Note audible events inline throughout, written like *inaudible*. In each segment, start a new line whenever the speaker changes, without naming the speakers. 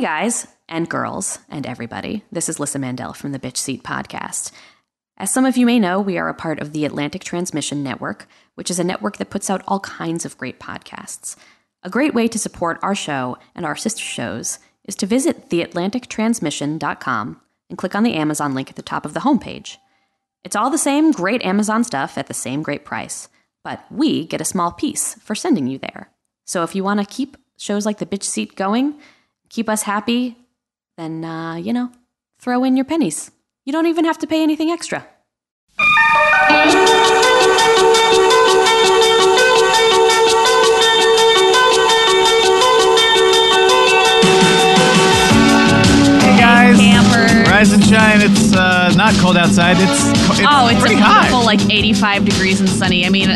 Hey guys, and girls, and everybody. This is Lissa Mandel from the Bitch Seat Podcast. As some of you may know, we are a part of the Atlantic Transmission Network, which is a network that puts out all kinds of great podcasts. A great way to support our show and our sister shows is to visit theatlantictransmission.com and click on the Amazon link at the top of the homepage. It's all the same great Amazon stuff at the same great price, but we get a small piece for sending you there. So if you want to keep shows like The Bitch Seat going, keep us happy, then, uh, you know, throw in your pennies. You don't even have to pay anything extra.
Rise and shine. It's uh, not cold outside. It's, it's
oh, it's
pretty
a
hot.
like 85 degrees and sunny. I mean,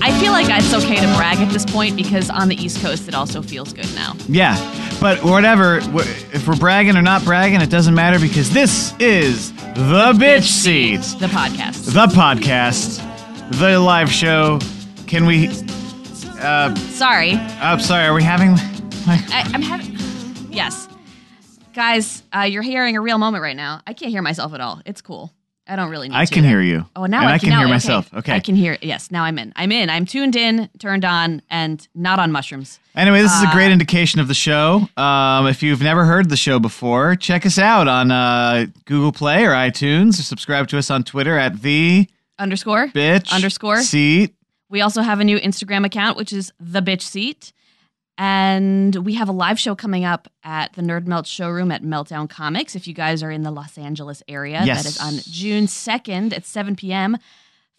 I feel like it's okay to brag at this point because on the East Coast it also feels good now.
Yeah, but whatever. If we're bragging or not bragging, it doesn't matter because this is the bitch seat,
The podcast.
the podcast, the live show. Can we? Uh,
Sorry,
I'm sorry. Are we having?
I, I'm having. Yes, guys, uh, you're hearing a real moment right now. I can't hear myself at all. It's cool. I don't really need
I
to.
can hear you.
Oh, now
and
I
I
can, now-
hear myself. Okay.
I can hear. Yes, now I'm in. I'm in. I'm tuned in, turned on, and not on mushrooms.
Anyway, this is a
Uh,
great indication of the show. Um, if you've never heard the show before, check us out on uh, Google Play or iTunes, or subscribe to us on Twitter at the
Underscore.
bitch
Underscore.
seat.
We also have a new Instagram account, which is the bitch seat. And we have a live show coming up at the Nerd Melt showroom at Meltdown Comics. If you guys are in the Los Angeles area,
Yes.
that is on June 2nd at 7 p.m.,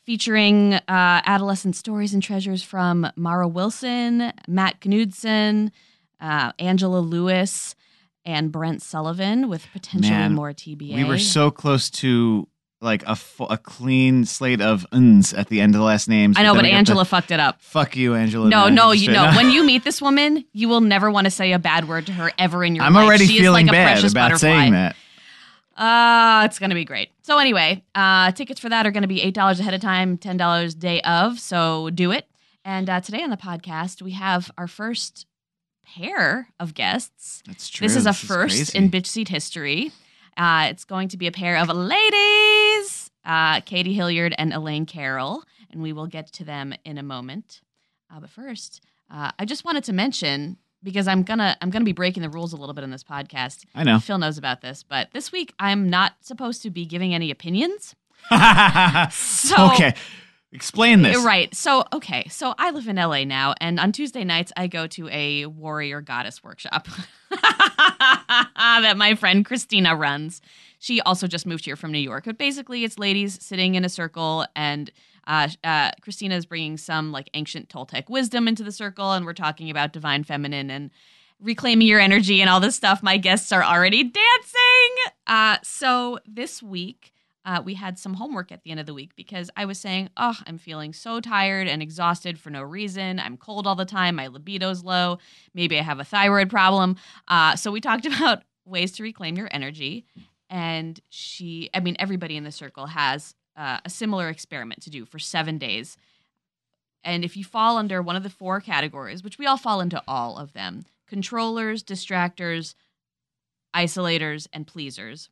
featuring uh, adolescent stories and treasures from Mara Wilson, Matt Knudsen, uh, Angela Lewis, and Brent Sullivan with potentially
Man,
more TBA.
We were so close to like a, a clean slate of uns at the end of the last names.
I know, but Angela fucked it up.
fuck you, Angela.
No, no, you know. *laughs* When you meet this woman, you will never want to say a bad word to her ever in your
I'm
life.
already
she
feeling
is like a
bad
precious
about
butterfly.
saying that.
Uh, it's gonna be great. So anyway, uh, tickets for that are gonna be eight dollars ahead of time, ten dollars day of. So do it. And uh, today on the podcast, we have our first pair of guests.
That's true.
This is a
This
first
crazy.
in bitch seat history. Uh, it's going to be a pair of ladies, uh, Katie Hilliard and Elaine Carroll, and we will get to them in a moment. Uh, but first, uh, I just wanted to mention because I'm gonna I'm gonna be breaking the rules a little bit in this podcast.
I know.
Phil knows about this, but this week I'm not supposed to be giving any opinions. *laughs* So
okay, explain this.
Right. So, okay. So I live in LA now, and on Tuesday nights, I go to a warrior goddess workshop *laughs* *laughs* that my friend Christina runs. She also just moved here from New York. But basically, it's ladies sitting in a circle, and uh, uh, Christina is bringing some like ancient Toltec wisdom into the circle, and we're talking about divine feminine and reclaiming your energy and all this stuff. My guests are already dancing. Uh, so this week, uh, we had some homework at the end of the week because I was saying, oh, I'm feeling so tired and exhausted for no reason. I'm cold all the time. My libido's low. Maybe I have a thyroid problem. Uh, so we talked *laughs* about ways to reclaim your energy. And she, I mean, everybody in the circle has uh, a similar experiment to do for seven days. And if you fall under one of the four categories, which we all fall into all of them controllers, distractors, isolators, and pleasers.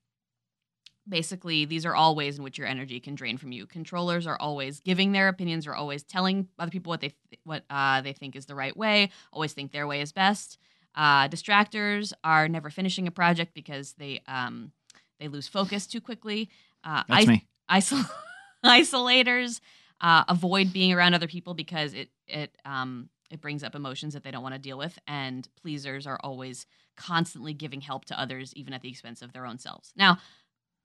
Basically, these are all ways in which your energy can drain from you. Controllers are always giving their opinions, are always telling other people what they th- what uh, they think is the right way. Always think their way is best. Uh, distractors are never finishing a project because they um, they lose focus too quickly. Uh,
That's
is-
me.
isol- *laughs* isolators uh, avoid being around other people because it it um, it brings up emotions that they don't want to deal with and pleasers are always constantly giving help to others even at the expense of their own selves now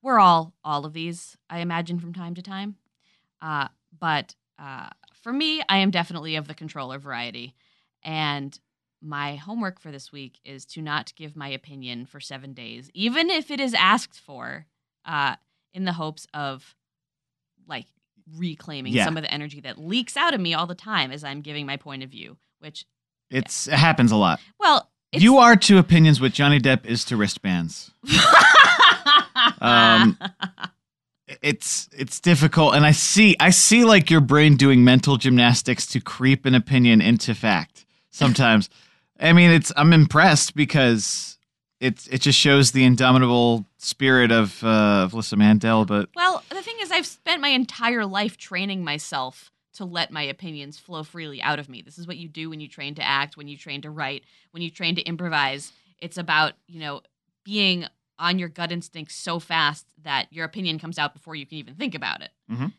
we're all all of these i imagine from time to time uh, but uh, for me i am definitely of the controller variety and my homework for this week is to not give my opinion for seven days even if it is asked for uh, in the hopes of like reclaiming
Yeah.
some of the energy that leaks out of me all the time as I'm giving my point of view. Which,
It's it happens a lot.
well, it's,
You are to opinions what Johnny Depp is to wristbands. *laughs* Um, it's it's difficult, and I see I see like your brain doing mental gymnastics to creep an opinion into fact. Sometimes, I mean, it's I'm impressed because it it just shows the indomitable spirit of uh, of Lissa Mandel. But
Well, the thing is, I've spent my entire life training myself to let my opinions flow freely out of me. This is what you do when you train to act, when you train to write, when you train to improvise. It's about, you know, being on your gut instinct so fast that your opinion comes out before you can even think about it.
Mhm.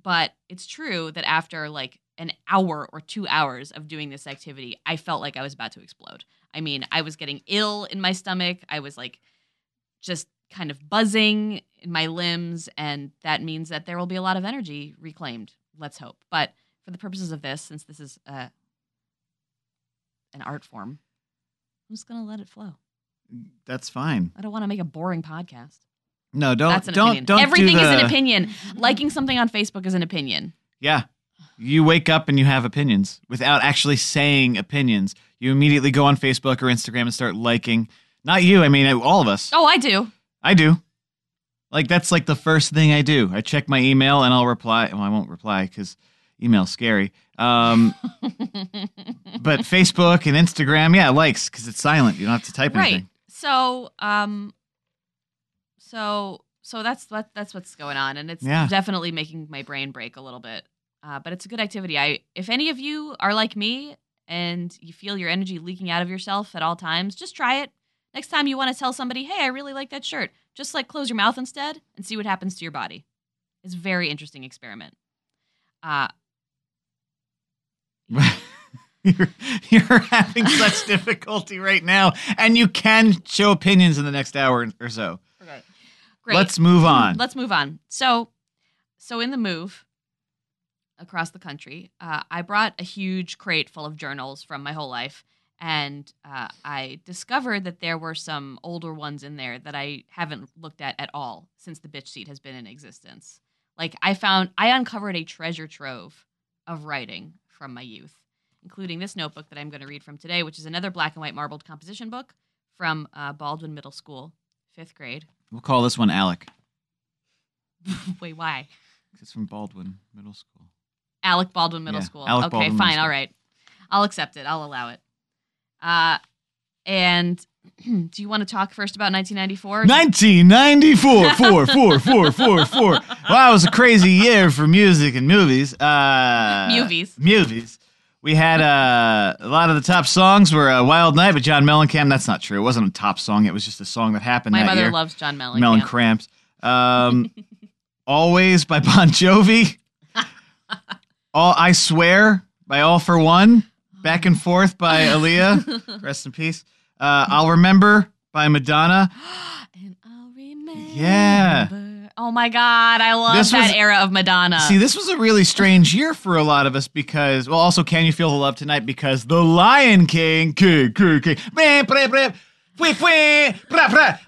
But it's true that after like an hour or two hours of doing this activity, I felt like I was about to explode. I mean, I was getting ill in my stomach. I was like just kind of buzzing in my limbs, and that means that there will be a lot of energy reclaimed. Let's hope. But for the purposes of this, since this is uh, an art form, I'm just gonna let it flow.
That's fine.
I don't want to make a boring podcast.
No, don't
That's an
don't
opinion.
don't do
Everything is an opinion. Liking something on Facebook is an opinion.
Yeah. You wake up and you have opinions without actually saying opinions. You immediately go on Facebook or Instagram and start liking. Not you, I mean all of us.
Oh, I do.
I do. Like that's like the first thing I do. I check my email and I'll reply. Well, I won't reply because email's scary. Um, *laughs* but Facebook and Instagram, yeah, likes because it's silent. You don't have to type
right.
anything.
So, um, so so that's that's what's going on, and it's
Yeah.
definitely making my brain break a little bit. Uh, but it's a good activity. I if any of you are like me and you feel your energy leaking out of yourself at all times, just try it. Next time you want to tell somebody, "Hey, I really like that shirt," just like close your mouth instead and see what happens to your body. It's a very interesting experiment. Uh, *laughs*
you're, you're having such *laughs* difficulty right now, and you can show opinions in the next hour or so.
okay. Great.
Let's move on. *clears throat*
Let's move on. So, so in the move across the country, uh, I brought a huge crate full of journals from my whole life, and uh, I discovered that there were some older ones in there that I haven't looked at at all since the bitch seat has been in existence. Like I found, I uncovered a treasure trove of writing from my youth, including this notebook that I'm going to read from today, which is another black and white marbled composition book from uh, Baldwin Middle School, fifth grade.
We'll call this one Alec. *laughs*
Wait, why?
It's from Baldwin Middle School.
Alec Baldwin Middle
Yeah,
School.
Alec
okay,
Baldwin Middle
fine,
School.
all right. I'll accept it. I'll allow it. Uh, and *clears throat* do you want to talk first about 1994?
1994, *laughs* four, four, four, four, four. Wow, it was a crazy year for music and movies. Uh,
Movies.
Movies. We had uh, a lot of the top songs were uh, "Wild Night" by John Mellencamp. That's not true. It wasn't a top song. It was just a song that happened
My
that
mother
year.
loves John Mellencamp.
Melon Cramps. Um, *laughs* Always by Bon Jovi. All I Swear by All for One. Back and Forth by *laughs* Aaliyah. Rest in peace. Uh, I'll Remember by Madonna. *gasps*
and I'll remember.
Yeah.
Oh my God, I love
This
that
was-
era of Madonna.
See, this was a really strange year for a lot of us because, well, also, Can You Feel the Love Tonight? Because The Lion King, king, king, king,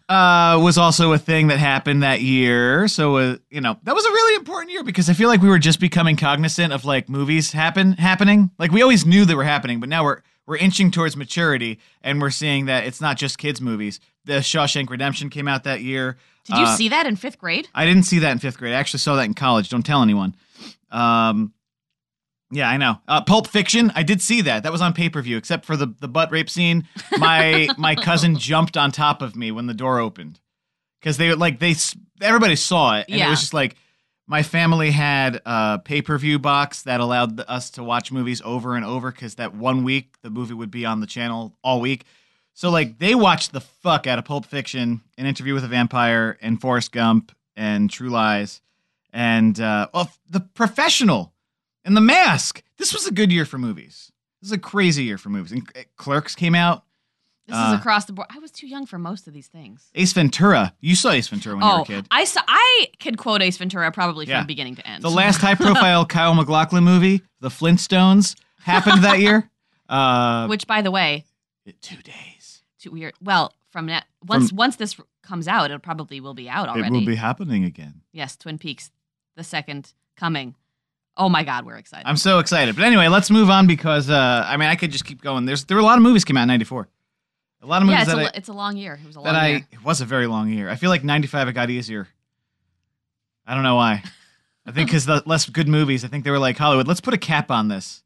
uh, was also a thing that happened that year. So, uh, you know, that was a really important year because I feel like we were just becoming cognizant of like movies happen happening. Like we always knew they were happening, but now we're we're inching towards maturity and we're seeing that it's not just kids movies. The Shawshank Redemption came out that year.
Did you
Uh,
see that in fifth grade?
I didn't see that in fifth grade. I actually saw that in college. Don't tell anyone. Um, yeah, I know. Uh, Pulp Fiction. I did see that. That was on pay per view, except for the the butt rape scene. My *laughs* my cousin jumped on top of me when the door opened because they were like they everybody saw it, and it was just like my family had a pay per view box that allowed us to watch movies over and over because that one week the movie would be on the channel all week. So like they watched the fuck out of Pulp Fiction, An Interview with a Vampire, and Forrest Gump, and True Lies, and uh, well, The Professional, and The Mask. This was a good year for movies. This is a crazy year for movies. And uh, Clerks came out.
This
uh,
is across the board. I was too young for most of these things.
Ace Ventura. You saw Ace Ventura when you were
Oh,
a kid.
I saw. I could quote Ace Ventura probably
Yeah.
from beginning to end.
The last high-profile *laughs* Kyle MacLachlan movie, The Flintstones, happened that year. *laughs* Uh,
which, by the way,
two days.
Weird. Well, from that once once this comes out, it probably will be out already.
It will be happening again.
Yes, Twin Peaks, the second coming. Oh my God, we're excited.
I'm so excited. But anyway, let's move on because uh, I mean I could just keep going. There's there were a lot of movies came out in '94. A lot of
yeah,
movies
it's a,
that,
lo-
I,
it's a long year. It was a long
I
year.
it was a very long year. I feel like '95 it got easier. I don't know why. I think because the less good movies. I think they were like Hollywood. Let's put a cap on this.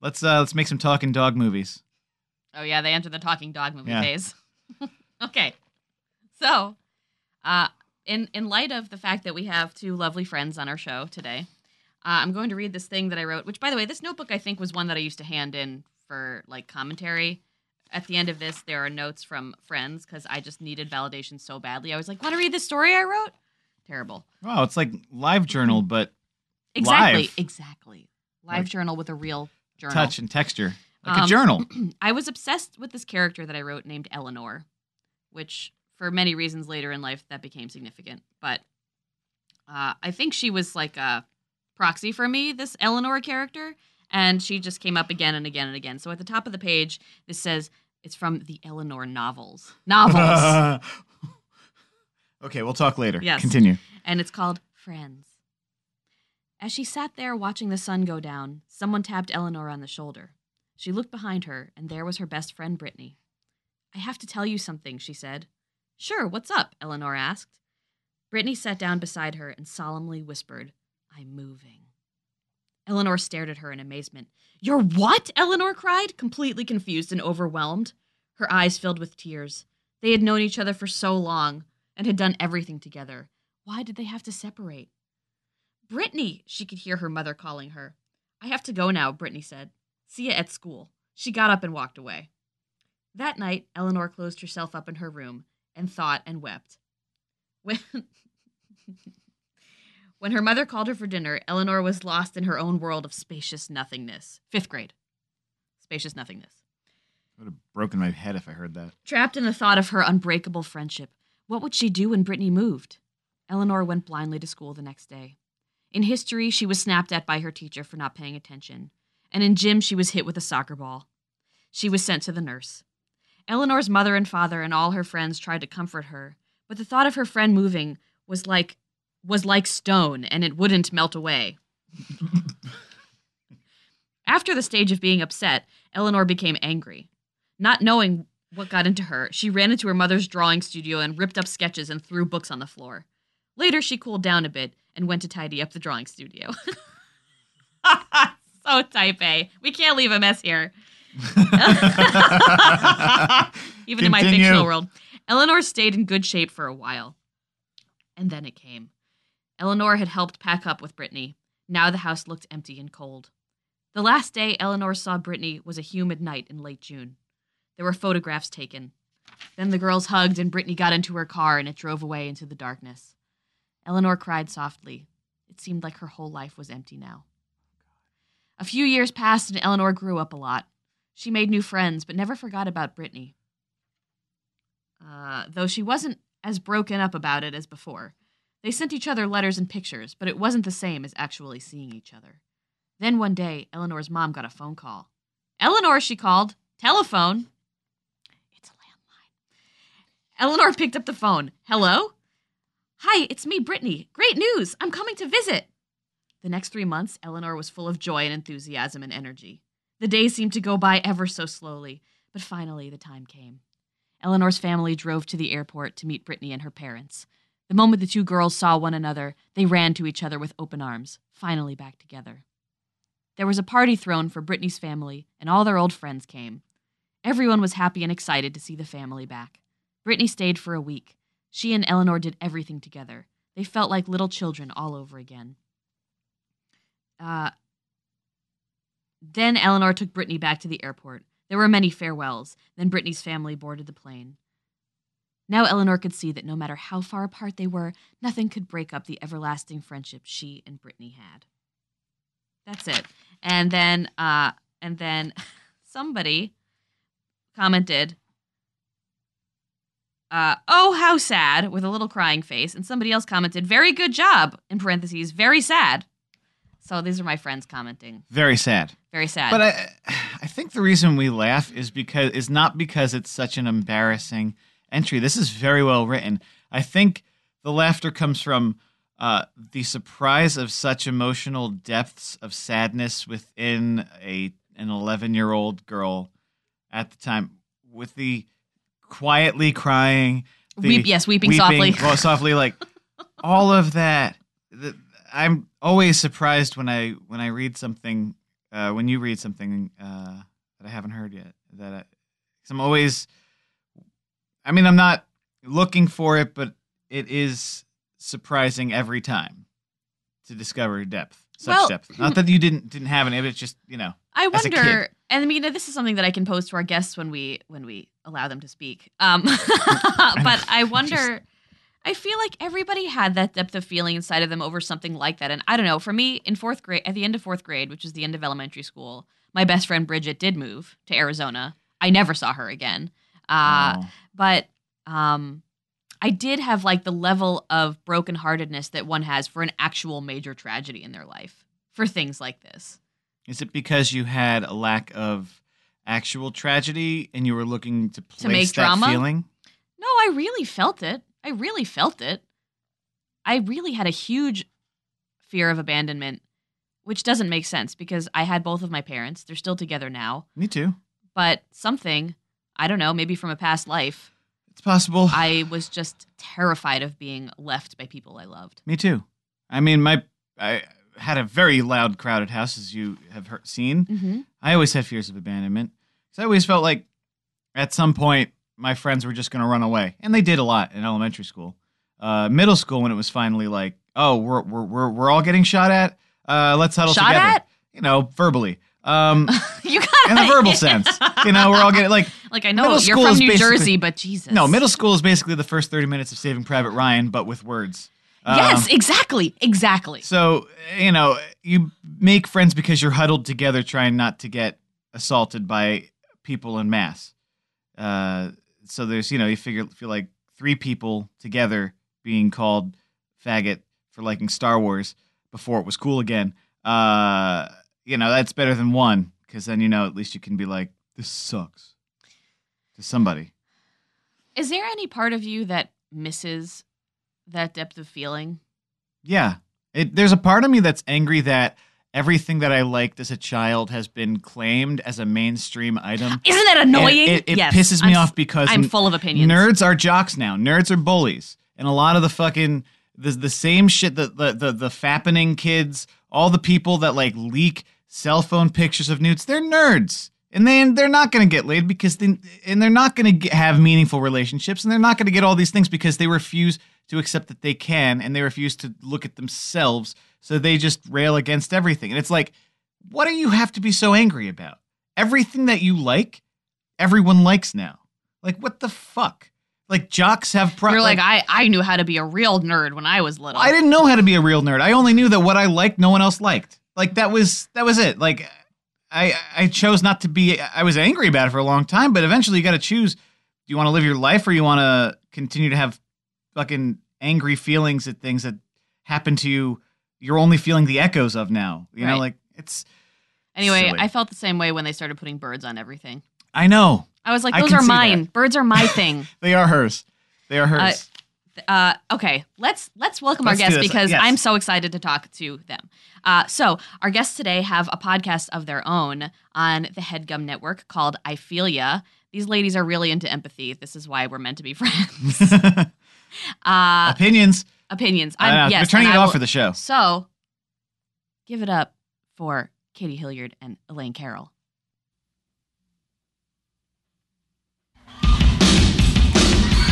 Let's uh, let's make some talking dog movies.
Oh yeah, they entered the talking dog movie
Yeah.
phase. *laughs* Okay. So, uh, in in light of the fact that we have two lovely friends on our show today, uh, I'm going to read this thing that I wrote. Which, by the way, this notebook I think was one that I used to hand in for like commentary. At the end of this, there are notes from friends because I just needed validation so badly. I was like, "Want to read the story I wrote?" Terrible.
Wow, it's like live journal, but
Exactly.
Live.
Exactly. Live
Like
journal with a real journal.
touch and texture. Like a
Um,
journal. *clears throat*
I was obsessed with this character that I wrote named Eleanor, which for many reasons later in life that became significant. But uh, I think she was like a proxy for me, this Eleanor character, and she just came up again and again and again. So at the top of the page, this says it's from the Eleanor novels. Novels. *laughs*
okay, we'll talk later.
Yes.
Continue.
and it's called Friends. As she sat there watching the sun go down, someone tapped Eleanor on the shoulder. She looked behind her, and there was her best friend, Brittany. I have to tell you something, she said. Sure, what's up? Eleanor asked. Brittany sat down beside her and solemnly whispered, I'm moving. Eleanor stared at her in amazement. You're what? Eleanor cried, completely confused and overwhelmed. Her eyes filled with tears. They had known each other for so long and had done everything together. Why did they have to separate? Brittany, she could hear her mother calling her. I have to go now, Brittany said. See you at school. She got up and walked away. That night, Eleanor closed herself up in her room and thought and wept. When, *laughs* when her mother called her for dinner, Eleanor was lost in her own world of spacious nothingness. Fifth grade. Spacious nothingness.
I would have broken my head if I heard that.
Trapped in the thought of her unbreakable friendship, what would she do when Brittany moved? Eleanor went blindly to school the next day. In history, she was snapped at by her teacher for not paying attention, and in gym, she was hit with a soccer ball. She was sent to the nurse. Eleanor's mother and father and all her friends tried to comfort her, but the thought of her friend moving was like was like stone and it wouldn't melt away. *laughs* After the stage of being upset, Eleanor became angry. Not knowing what got into her, she ran into her mother's drawing studio and ripped up sketches and threw books on the floor. Later, she cooled down a bit and went to tidy up the drawing studio. *laughs* so type A. We can't leave a mess here. *laughs* Even in my fictional world. Eleanor stayed in good shape for a while. And then it came. Eleanor had helped pack up with Brittany. Now the house looked empty and cold. The last day Eleanor saw Brittany was a humid night in late June. There were photographs taken. Then the girls hugged and Brittany got into her car and it drove away into the darkness. Eleanor cried softly. It seemed like her whole life was empty now. A few years passed and Eleanor grew up a lot. She made new friends, but never forgot about Brittany. Uh, though she wasn't as broken up about it as before. They sent each other letters and pictures, but it wasn't the same as actually seeing each other. Then one day, Eleanor's mom got a phone call. Eleanor, she called. Telephone. It's a landline. Eleanor picked up the phone. Hello? Hi, it's me, Brittany. Great news. I'm coming to visit. The next three months, Eleanor was full of joy and enthusiasm and energy. The days seemed to go by ever so slowly, but finally the time came. Eleanor's family drove to the airport to meet Brittany and her parents. The moment the two girls saw one another, they ran to each other with open arms, finally back together. There was a party thrown for Brittany's family, and all their old friends came. Everyone was happy and excited to see the family back. Brittany stayed for a week. She and Eleanor did everything together. They felt like little children all over again. Uh, then Eleanor took Brittany back to the airport. There were many farewells. Then Brittany's family boarded the plane. Now Eleanor could see that no matter how far apart they were, nothing could break up the everlasting friendship she and Brittany had. That's it. And then, uh, and then *laughs* somebody commented, uh, "Oh, how sad!" with a little crying face, and somebody else commented, "Very good job!" in parentheses, "Very sad." So these are my friends commenting.
Very sad.
Very sad.
But I, I think the reason we laugh is because is not because it's such an embarrassing entry. This is very well written. I think the laughter comes from uh, the surprise of such emotional depths of sadness within a an 11 year old girl at the time, with the quietly crying, the
Weep, yes, weeping softly.
well, softly, like *laughs* all of that. The, I'm always surprised when I when I read something uh, when you read something uh, that I haven't heard yet. That I, 'cause I'm always I mean, I'm not looking for it, but it is surprising every time to discover depth, such
Well-
depth. Not that you didn't didn't have any, but it's just you know.
I wonder, and I mean, this is something that I can pose to our guests when we when we allow them to speak. Um, *laughs* *laughs* but I wonder. I feel like everybody had that depth of feeling inside of them over something like that, and I don't know. For me, in fourth grade, at the end of fourth grade, which is the end of elementary school, my best friend Bridget did move to Arizona. I never saw her again. Uh,
oh.
but um I did have like the level of brokenheartedness that one has for an actual major tragedy in their life for things like this.
Is it because you had a lack of actual tragedy and you were looking to place
make
that
drama?
feeling?
No, I really felt it. I really felt it. I really had a huge fear of abandonment, which doesn't make sense because I had both of my parents. They're still together now,
Me too.
but something, I don't know, maybe from a past life,
It's possible.
I was just terrified of being left by people I loved.
Me too. I mean, my I had a very loud, crowded house, as you have heard, seen.
Mm-hmm.
I always had fears of abandonment because I always felt like at some point my friends were just going to run away, and they did a lot in elementary school. Uh, middle school, when it was finally like, oh, we're we're we're, we're all getting shot at. Uh, let's huddle
Shot
together.
at?
You know, verbally. Um, *laughs*
You got
in a *laughs* verbal sense. You know, we're all getting like
Like I know you're from New Jersey, but Jesus.
no middle school is basically the first thirty minutes of Saving Private Ryan, but with words. Um,
Yes, exactly, exactly.
So, you know, you make friends because you're huddled together trying not to get assaulted by people in mass. Uh, so there's, you know, you figure feel like three people together being called faggot for liking Star Wars before it was cool again. Uh, you know, that's better than one because then you know at least you can be like, this sucks to somebody.
Is there any part of you that misses that depth of feeling?
Yeah. It, there's a part of me that's angry that everything that I liked as a child has been claimed as a mainstream item.
Isn't that
And
annoying?
It, it
Yes,
pisses me
I'm-
off because
I'm full of opinions.
nerds are jocks now. Nerds are bullies. And a lot of the fucking the, the same shit that the, the the fappening kids, all the people that like leak cell phone pictures of nudes, they're nerds. And then they're not going to get laid because they, and they're not going to have meaningful relationships and they're not going to get all these things because they refuse to accept that they can and they refuse to look at themselves so they just rail against everything. And it's like what do you have to be so angry about? Everything that you like, everyone likes now. Like what the fuck? Like jocks have pro-
You're like, I, I knew how to be a real nerd when I was little.
I didn't know how to be a real nerd. I only knew that what I liked, no one else liked. Like that was that was it. Like I I chose not to be. I was angry about it for a long time, but eventually you got to choose. Do you want to live your life, or you want to continue to have fucking angry feelings at things that happen to you? You're only feeling the echoes of now. You know, like it's.
anyway,
silly.
I felt the same way when they started putting birds on everything.
I know
I was like, those are mine.
that.
Birds are my thing. *laughs*
they are hers. They are hers.
Uh, okay, let's let's welcome
Let's
our guests because
Yes.
I'm so excited to talk to them. Uh, so our guests today have a podcast of their own on the Headgum Network called I Feel Ya. These ladies are really into empathy. This is why we're meant to be *laughs* friends. *laughs* uh,
Opinions.
opinions. I'm, yes,
we're turning it off
will-
for the show.
So, give it up for Katie Hilliard and Elaine Carroll.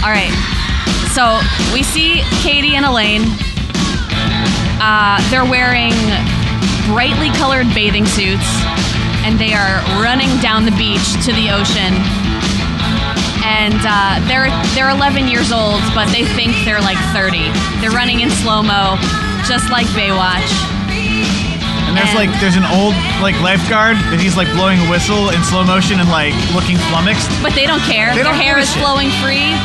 All right. So we see Katie and Elaine. Uh, they're wearing brightly colored bathing suits, and they are running down the beach to the ocean. And uh, they're they're 11 years old, but they think they're like 30. They're running in slow mo, just like Baywatch.
And there's
And-
like there's an old like lifeguard that he's like blowing a whistle in slow motion and like looking flummoxed.
But they don't care.
They
Their
don't
hair is
shit.
flowing free.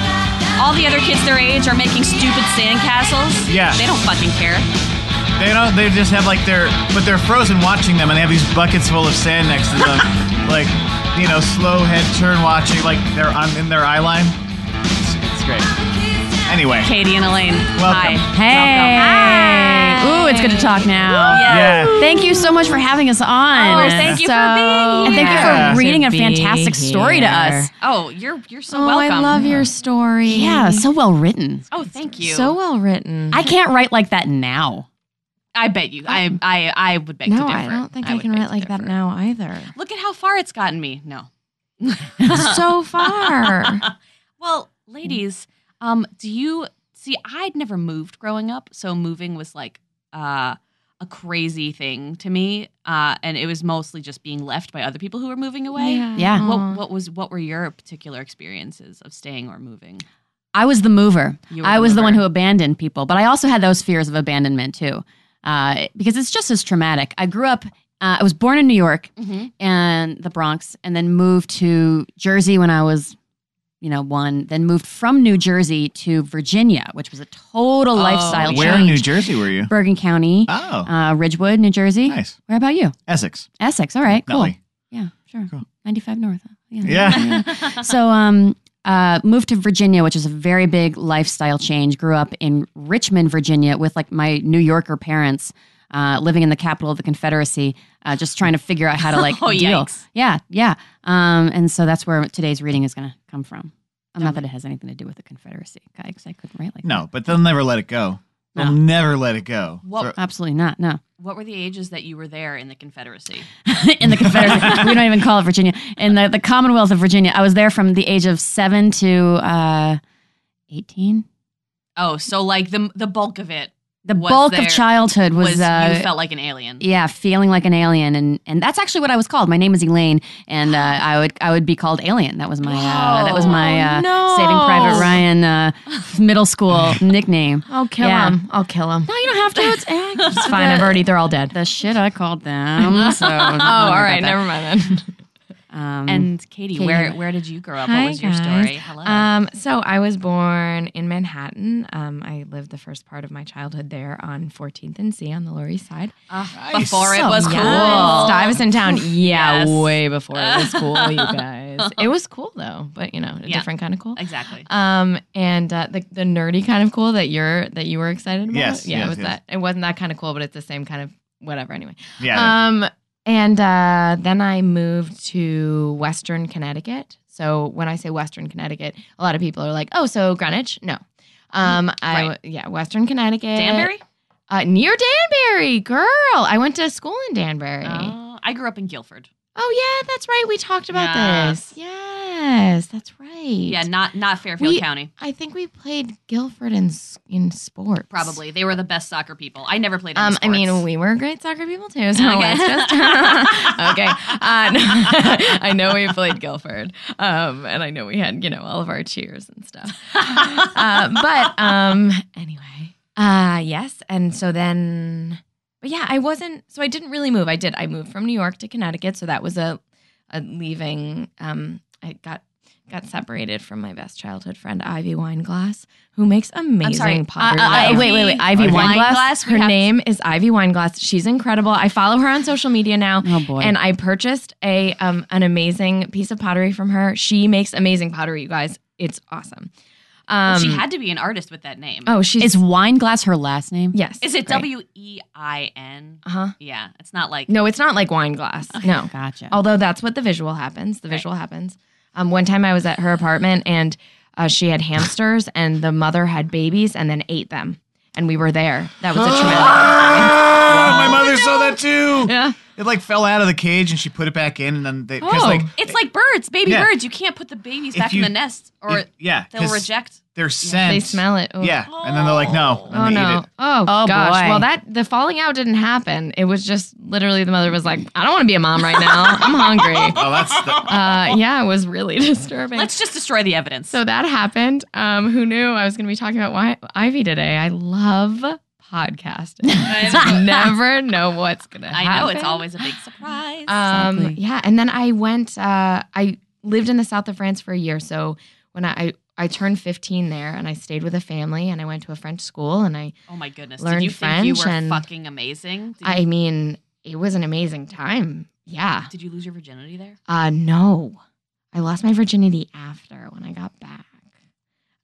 All the other kids their age are making stupid sandcastles.
Yeah.
They don't fucking care.
They don't. They just have like their, but they're frozen watching them, and they have these buckets full of sand next to them, *laughs* like you know, slow head turn watching, like they're on in their eye line. It's, it's great. Anyway,
Katie and Elaine.
Welcome.
Hi.
Hey.
Welcome.
Ooh, it's good to talk now.
Yeah.
yeah,
Thank you so much for having us on.
Oh, thank you for
So-
being
And thank you for reading a fantastic story to us.
Oh, you're you're so
oh,
welcome.
I love your story.
Yeah, so well written.
Oh, thank you.
So well written.
I can't write like that now.
I bet you. I I I would beg to
no,
differ.
I don't think I,
would
can
beg
write
to
like that now either.
Look at how far it's gotten me. No. *laughs*
so far. *laughs*
Well, ladies, um, do you see? I'd never moved growing up, so moving was like uh, a crazy thing to me, uh, and it was mostly just being left by other people who were moving away.
Yeah.
Aw.
What, what was what were your particular experiences of staying or moving?
I was the mover. I
the
was the one who abandoned people, but I also had those fears of abandonment too, uh, because it's just as traumatic. I grew up. Uh, I was born in New York
Mm-hmm.
and the Bronx, and then moved to Jersey when I was, you know, one. Then moved from New Jersey to Virginia, which was a total
Oh,
lifestyle
yeah.
Where in. New Jersey were you?
Bergen County,
Oh,
uh, Ridgewood, New Jersey.
nice.
Where about you?
Essex.
Essex. All right, cool.
Nutley.
Yeah, sure.
Cool.
95 North. Yeah.
Yeah. *laughs*
so um uh moved to Virginia, which is a very big lifestyle change. Grew up in Richmond, Virginia with like my New Yorker parents. Uh, living in the capital of the Confederacy, uh, just trying to figure out how to like *laughs*
Oh,
deal.
yikes.
Yeah, yeah. Um, and so that's where today's reading is going to come from. Um, not that it has anything to do with the Confederacy, because I couldn't write like
No, but they'll never let it go. They'll
No.
never let it go.
What-
So-
that. absolutely not. No,
What were the ages that you were there in the Confederacy? *laughs*
in the Confederacy. we don't even call it Virginia. In the, the Commonwealth of Virginia, I was there from the age of seven to uh, eighteen.
Oh, so like the the bulk of it
The bulk
there-
of childhood was,
was,
uh,
you felt like an alien.
yeah, feeling like an alien, and and that's actually what I was called. My name is Elaine, and uh, *gasps* I would I would be called Alien. That was my uh, that was my uh,
no.
Saving Private Ryan uh, *laughs* middle school *laughs* nickname.
I'll kill
Yeah.
him. I'll kill him.
No, you don't have to. It's, *laughs*
It's fine. I've already. They're all dead.
the shit I called them. So
Oh, all right. Never mind then.
Um,
And Katie,
Katie.
where where did you grow up?
Hi,
what was your
guys.
story? Hello.
Um, so I was born in Manhattan. Um, I lived the first part of my childhood there on 14th and C on the Lower East Side.
Ah,
Nice.
Before it
So,
was cool.
yes, Stuyvesant Town. *laughs* Yeah,
Yes.
way before it was cool, you *laughs* guys. It was cool though, but you know, a
Yeah.
different kind of cool.
Exactly.
Um, and uh, the the nerdy kind of cool that you're that you were excited about.
Yes,
yeah,
yes,
it was
yes.
that. It wasn't that kind of cool, but it's the same kind of whatever. Anyway.
yeah.
Um, and uh, then I moved to Western Connecticut. So when I say Western Connecticut, a lot of people are like, "Oh, so Greenwich?" No. Um, I
Right.
yeah, Western Connecticut,
Danbury?
uh, near Danbury, girl. I went to school in Danbury.
Uh, I grew up in Guilford.
Oh yeah, that's right. We talked about this.
Yes.
this. Yes, that's right.
Yeah, not not Fairfield
We-
County.
I think we played Guilford in in sports.
Probably they were the best soccer people. I never played.
Um, I mean, we were great soccer people too. So
Okay.
just *laughs* *laughs* okay. Uh, *laughs* no, I know we played Guilford, um, and I know we had you know all of our cheers and stuff. uh, but um, anyway, uh, yes, and so then, but yeah, I wasn't. So I didn't really move. I did. I moved from New York to Connecticut, so that was a, a leaving. Um, I got got separated from my best childhood friend Ivy Wineglass, who makes amazing
sorry,
pottery.
uh, uh,
Ivy-
wait, wait, wait. Ivy
Ivy
Wineglass.
Wineglass?
Her
have-
name is Ivy Wineglass. She's incredible. I follow her on social media now.
Oh boy.
And I purchased a um, an amazing piece of pottery from her. She makes amazing pottery, you guys. It's awesome. Um,
she had to be an artist with that name.
oh, she's
is wine glass her last name?
yes.
Is it
great.
W E I N?
Uh-huh.
Yeah, it's not like
No, it's not like wine glass. No.
Gotcha.
Although that's what the visual happens. The visual happens. Um, one time I was at her apartment and uh, she had hamsters and the mother had babies and then ate them. And we were there. That was a traumatic. *gasps*
Ah, my mother saw that too.
Yeah.
It like fell out of the cage and she put it back in, and then they because
Oh.
like
it's like birds, baby
Yeah.
birds. You can't put the babies
If
back
you-
in the nest, or
if- yeah,
they'll
'cause
reject.
Their scent.
They smell it. Ooh.
Yeah, and then they're like, no. and
Oh
they eat
no!
it.
Oh,
Oh,
gosh!
boy.
Well, that the falling out didn't happen. It was just literally the mother was like, "I don't want to be a mom right now. I'm hungry." *laughs*
Oh, that's the,
Uh, yeah, it was really *laughs* disturbing.
Let's just destroy the evidence.
so that happened. Um, who knew I was going to be talking about why, Ivy today? I love podcasting. I *laughs* never know what's going to happen.
I know it's always a big surprise.
Um,
Exactly.
yeah, and then I went. Uh, I lived in the south of France for a year. So when I, I I turned 15 there, and I stayed with a family, and I went to a French school, and I
oh my goodness!
learned
Did you think you
French
were
and-
fucking amazing? Did,
I
you,
mean, it was an amazing time. Yeah.
did you lose your virginity there?
Uh, no, I lost my virginity after when I got back.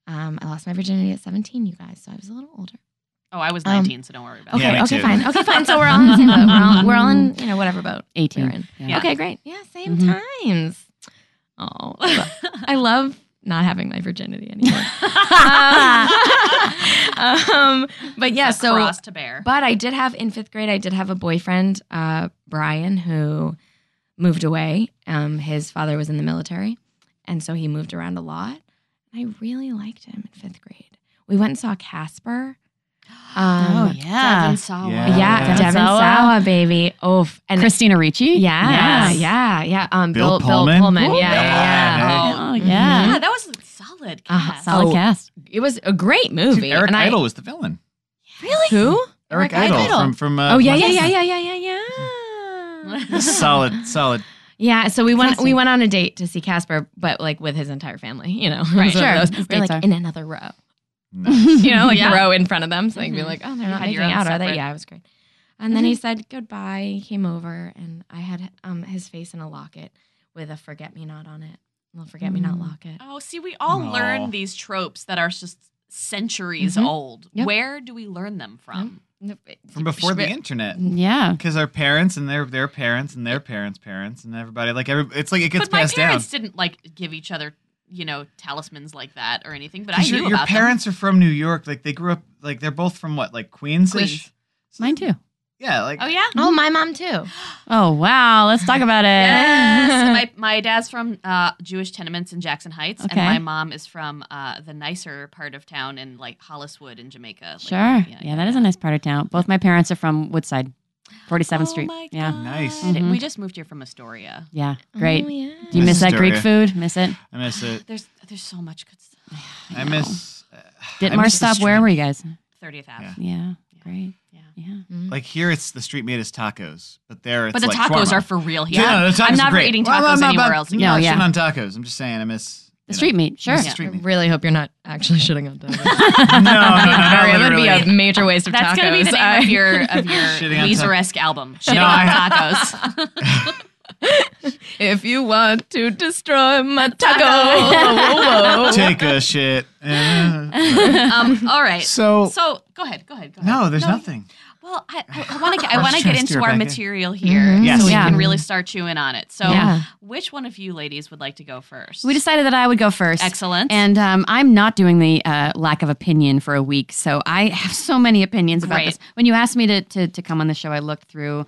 Um, I lost my virginity at 17, you guys. So I was a little older.
Oh, I was
Um,
19, so don't worry about
Okay,
Yeah, me
okay, fine. Okay, fine. So we're *laughs* all in the same boat. We're all, we're all in, *laughs* you know, whatever boat. we're
18.
in.
Yeah.
Okay, great. Yeah, same
Mhm.
times. Oh, *laughs* I love not having my virginity anymore. um, but yeah,
It's a
so
cross to bear.
But I did have in fifth grade, I did have a boyfriend, uh, Brian, who moved away. Um, his father was in the military, and so he moved around a lot. I really liked him in fifth grade. We went and saw Casper.
Oh
Um,
yeah,
Devon Sawa.
Yeah.
yeah,
Devon
Devon
Sawa.
Sawa, baby. Oh, and
Christina Ricci.
yeah,
Yes.
yeah, yeah. Um,
Bill
Bill,
Pullman?
Bill Pullman.
Ooh,
Yeah,
Bill
yeah, yeah.
Oh yeah,
Yeah, that was a solid
Uh-huh.
cast.
solid
Oh.
cast.
It was a great movie.
Dude, Eric
and I-
Idle was the villain.
Really? Who?
Eric,
Eric
Idle,
Idle.
from from. Uh,
oh yeah, yeah, yeah, yeah, yeah, yeah, yeah. *laughs*
solid, solid.
Yeah, so we went we went on a date to see Casper, but like with his entire family, you know. *laughs*
Right, sure.
Those, we're like
are-
in another row.
Nice.
You know, like
Yeah.
the row in front of them. So they can be like, oh, they're
You
not
had
making
own
out, are they? Yeah, it was great. And then he said goodbye. He came over and I had um his face in a locket with a forget me not on it. A little forget me not
Mm.
locket.
Oh, see, we all
Aw.
learn these tropes that are just centuries
Mhm.
old.
Yep.
Where do we learn them from?
From before the internet.
Yeah,
Because our parents and their their parents and their parents' parents and everybody like every it's like it gets
but my
passed down.
parents didn't like give each other, you know, talismans like that or anything. But I
'Cause
knew
your, your
about
parents are from New York. Like they grew up like they're both from what like Queens.
Queens.
mine too.
Yeah, like.
Oh yeah.
Oh, my mom too. *gasps*
Oh wow, let's talk about it.
Yes. *laughs* my my dad's from uh, Jewish tenements in Jackson Heights, and my mom is from uh, the nicer part of town in like Holliswood in Jamaica. Like,
Sure. Yeah, that is a nice part of town. Both my parents are from Woodside, 47th
Oh
Street.
my
Yeah.
God.
Nice.
Mhm.
We just moved here from Astoria.
Yeah, great.
Oh, yeah.
Do you miss that Greek food? Miss it?
I miss it. *gasps*
There's there's so much good stuff. *sighs*
I miss. Uh,
Did
I
Mars
miss
stop? Where were you guys?
30th Ave.
Yeah.
Yeah, great.
Yeah.
Yeah.
Like here, it's the street made as tacos, but there it's
But the
like
tacos
shawarma.
are for real here.
Yeah, no, the tacos
I'm
are
never
great.
eating
Well,
tacos
I'm not
anywhere
about-
else.
I'm
again.
not
No, yeah.
on tacos. I'm just saying I miss
The street
know.
meat, sure.
Miss the
I
street meat.
really hope you're not actually shitting on tacos. *laughs* *laughs*
no, no, no, not
Sorry, that would be a major waste of
That's
tacos.
gonna be the name
I-
of your of *laughs* your
Shitting on
Weezer-esque album. Shitting
No,
on tacos.
if you want to destroy my taco, whoa, whoa, whoa.
Take a shit. Uh,
um, all right.
so
So go ahead. Go ahead. Go ahead.
no, there's nothing.
Well, I, I *sighs* want to get I want to get into our
back
material here,
Mhm.
Yes.
so we
Yeah.
can really start chewing on it. So,
Yeah.
which one of you ladies would like to go first?
We decided that I would go first.
Excellent.
And um, I'm not doing the uh, lack of opinion for a week, so I have so many opinions about
Great.
this. When you asked me to, to to come on the show, I looked through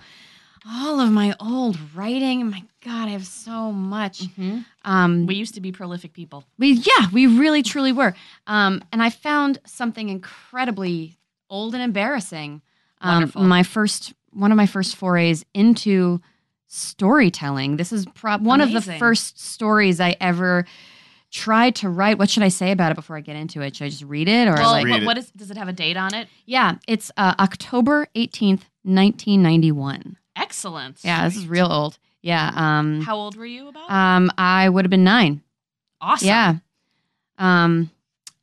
all of my old writing. My God, I have so much.
Mhm.
Um,
we used to be prolific people.
we yeah, we really truly were. Um, and I found something incredibly old and embarrassing. Um, my first one of my first forays into storytelling. This is prob one of the first stories I ever tried to write. What should I say about it before I get into it? Should I just read it or
Well,
like
Read
what,
it.
what is? Does it have a date on it?
Yeah, it's uh, October 18th, 1991.
Excellent.
Yeah, this is real old. Yeah. Um
How old were you about?
um I would have been 9.
awesome.
Yeah. Um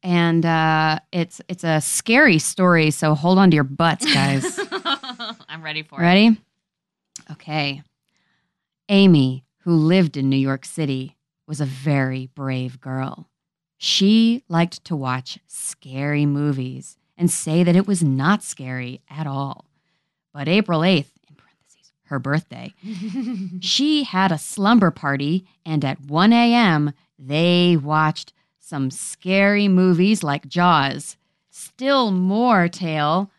and uh it's it's a scary story, so hold on to your butts, guys. *laughs*
I'm ready for it.
Ready? Okay. Amy, who lived in New York City, was a very brave girl. She liked to watch scary movies and say that it was not scary at all. But April 8th, in parentheses, her birthday, *laughs* she had a slumber party, and at 1 a.m., they watched some scary movies like Jaws. Still more tale,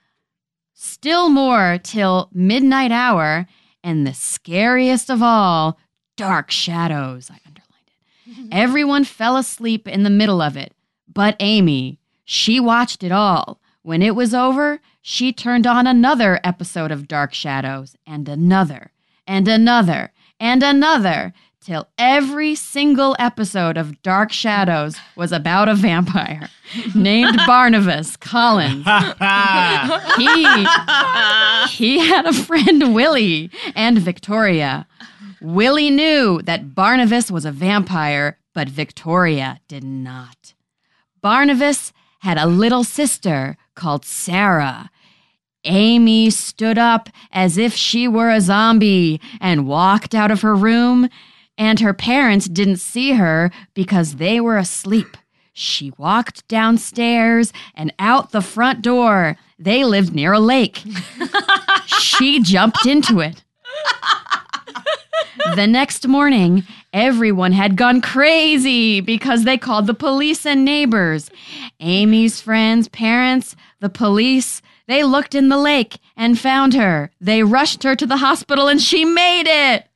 still more till midnight hour, and the scariest of all, Dark Shadows. I underlined it. *laughs* Everyone fell asleep in the middle of it, but Amy, she watched it all. When it was over, she turned on another episode of Dark Shadows, and another, and another, and another, till every single episode of Dark Shadows was about a vampire *laughs* named Barnabas Collins. *laughs* He, he had a friend, Willie, and Victoria. Willie knew that Barnabas was a vampire, but Victoria did not. Barnabas had a little sister called Sarah. Amy stood up as if she were a zombie and walked out of her room, and her parents didn't see her because they were asleep. She walked downstairs and out the front door. They lived near a lake. *laughs* she jumped into it. The next morning, everyone had gone crazy because they called the police and neighbors. Amy's friends, parents, the police, they looked in the lake and found her. They rushed her to the hospital and she made it.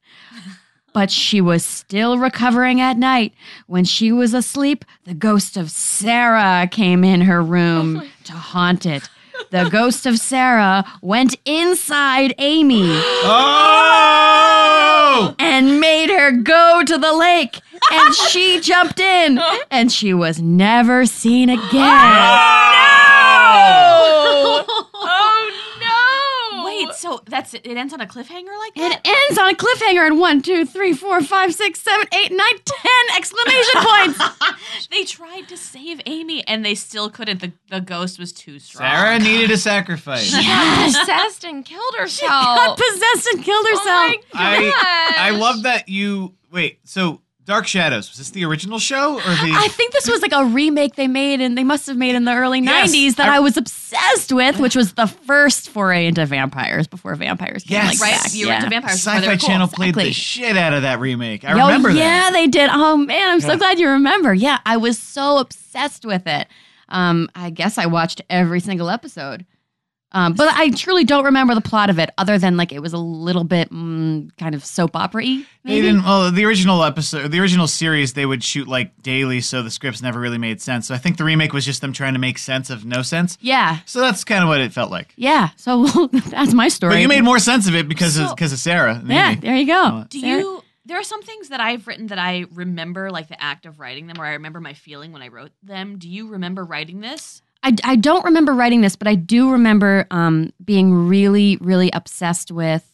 But she was still recovering at night. When she was asleep, the ghost of Sarah came in her room oh to haunt it. The ghost of Sarah went inside Amy
Oh!
and made her go to the lake. And she jumped in, and she was never seen again.
Oh that's it It ends on a cliffhanger like that.
It ends on a cliffhanger and one, two, three, four, five, six, seven, eight, nine, ten exclamation *laughs* points.
they tried to save Amy and they still couldn't. The the ghost was too strong.
Sarah needed a sacrifice.
She got possessed and killed herself.
She Got possessed and killed oh herself.
Oh
I I love that you wait. So Dark Shadows was this the original show or the?
I think this was like a remake they made, and they must have made in the early
Yes,
90s that
I-
I, was obsessed with, which was the first foray into vampires before vampires came
Yes.
like
Right?
back.
You were into vampires. before they
Sci-Fi
were cool.
Channel played
exactly.
the shit out of that remake. I
Oh,
remember
yeah,
that.
they did. Oh man, I'm so glad you remember. Yeah, I was so obsessed with it. Um, I guess I watched every single episode. Um, but I truly don't remember the plot of it, other than like it was a little bit mm, kind of soap opera-y.
They didn't. Well, the original episode, the original series, they would shoot like daily, so the scripts never really made sense. So I think the remake was just them trying to make sense of no sense.
Yeah,
So that's kind of what it felt like.
yeah. So *laughs* that's my story.
But you made more sense of it because of
So-
because of Sarah. than
Yeah,
me.
there you go.
Do
Sarah-
you? There are some things that I've written that I remember, like the act of writing them, or I remember my feeling when I wrote them. Do you remember writing this?
I, I don't remember writing this, but I do remember um, being really, really obsessed with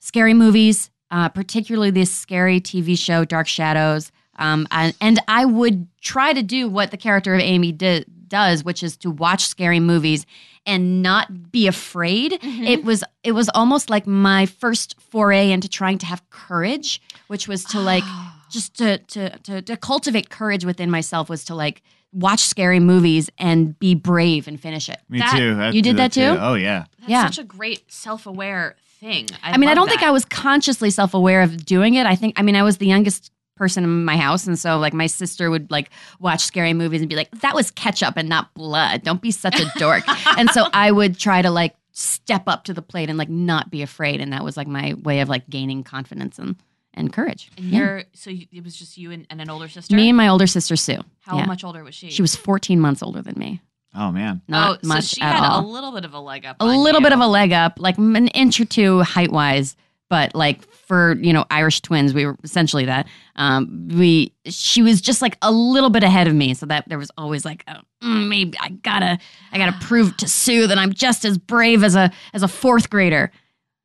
scary movies, uh, particularly this scary TV show, Dark Shadows. Um, and, and I would try to do what the character of Amy di- does, which is to watch scary movies and not be afraid. It was it was almost like my first foray into trying to have courage, which was to like just to, to to to cultivate courage within myself was to like watch scary movies and be brave and finish it.
Me
That-
too. I
You did
do
that too?
Oh yeah.
That's
Yeah.
such a great self-aware thing. I,
I mean, I don't think. I was consciously self aware of doing it. I think, I mean, I was the youngest person in my house. And so, like, my sister would like watch scary movies and be like, that was ketchup and not blood. Don't be such a dork. *laughs* and so I would try to like step up to the plate and like not be afraid. And that was like my way of like gaining confidence and, and courage.
And
Yeah.
you're so you, it was just you and, and an older sister.
Me and my older sister, Sue.
How
Yeah.
much older was she?
She was 14 months older than me.
Oh man.
Not
oh,
much
so she
at
had
all.
a little bit of a leg up.
a
on
little
you.
bit of a leg up, like an inch or two height wise, but like for you know Irish twins, we were essentially that. Um, we she was just like a little bit ahead of me, so that there was always like, oh, maybe I gotta I gotta prove to Sue that I'm just as brave as a as a fourth grader.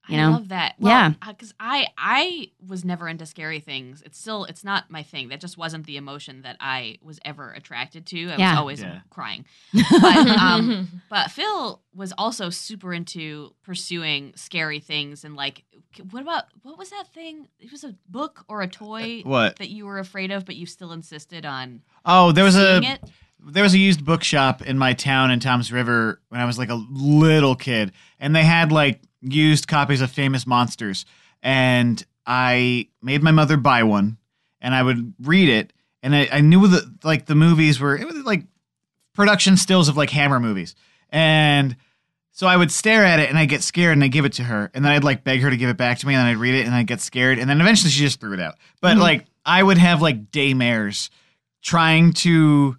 You
I love that. Well,
Yeah.
because I I was never into scary things. It's still it's not my thing. That just wasn't the emotion that I was ever attracted to. I
Yeah.
was always
Yeah.
crying. *laughs* But um, *laughs* but Phil was also super into pursuing scary things and like what about what was that thing? It was a book or a toy
What?
that you were afraid of, but you still insisted on
Oh, there was a
it.
there was a used bookshop in my town in Toms River when I was like a little kid, and they had like used copies of famous monsters, and I made my mother buy one, and I would read it, and I, I knew that like the movies were it was like production stills of like Hammer movies, and so I would stare at it and I'd get scared and I'd give it to her, and then I'd like beg her to give it back to me, and then I'd read it and I'd get scared, and then eventually she just threw it out. But
Mhm.
like I would have like daymares trying to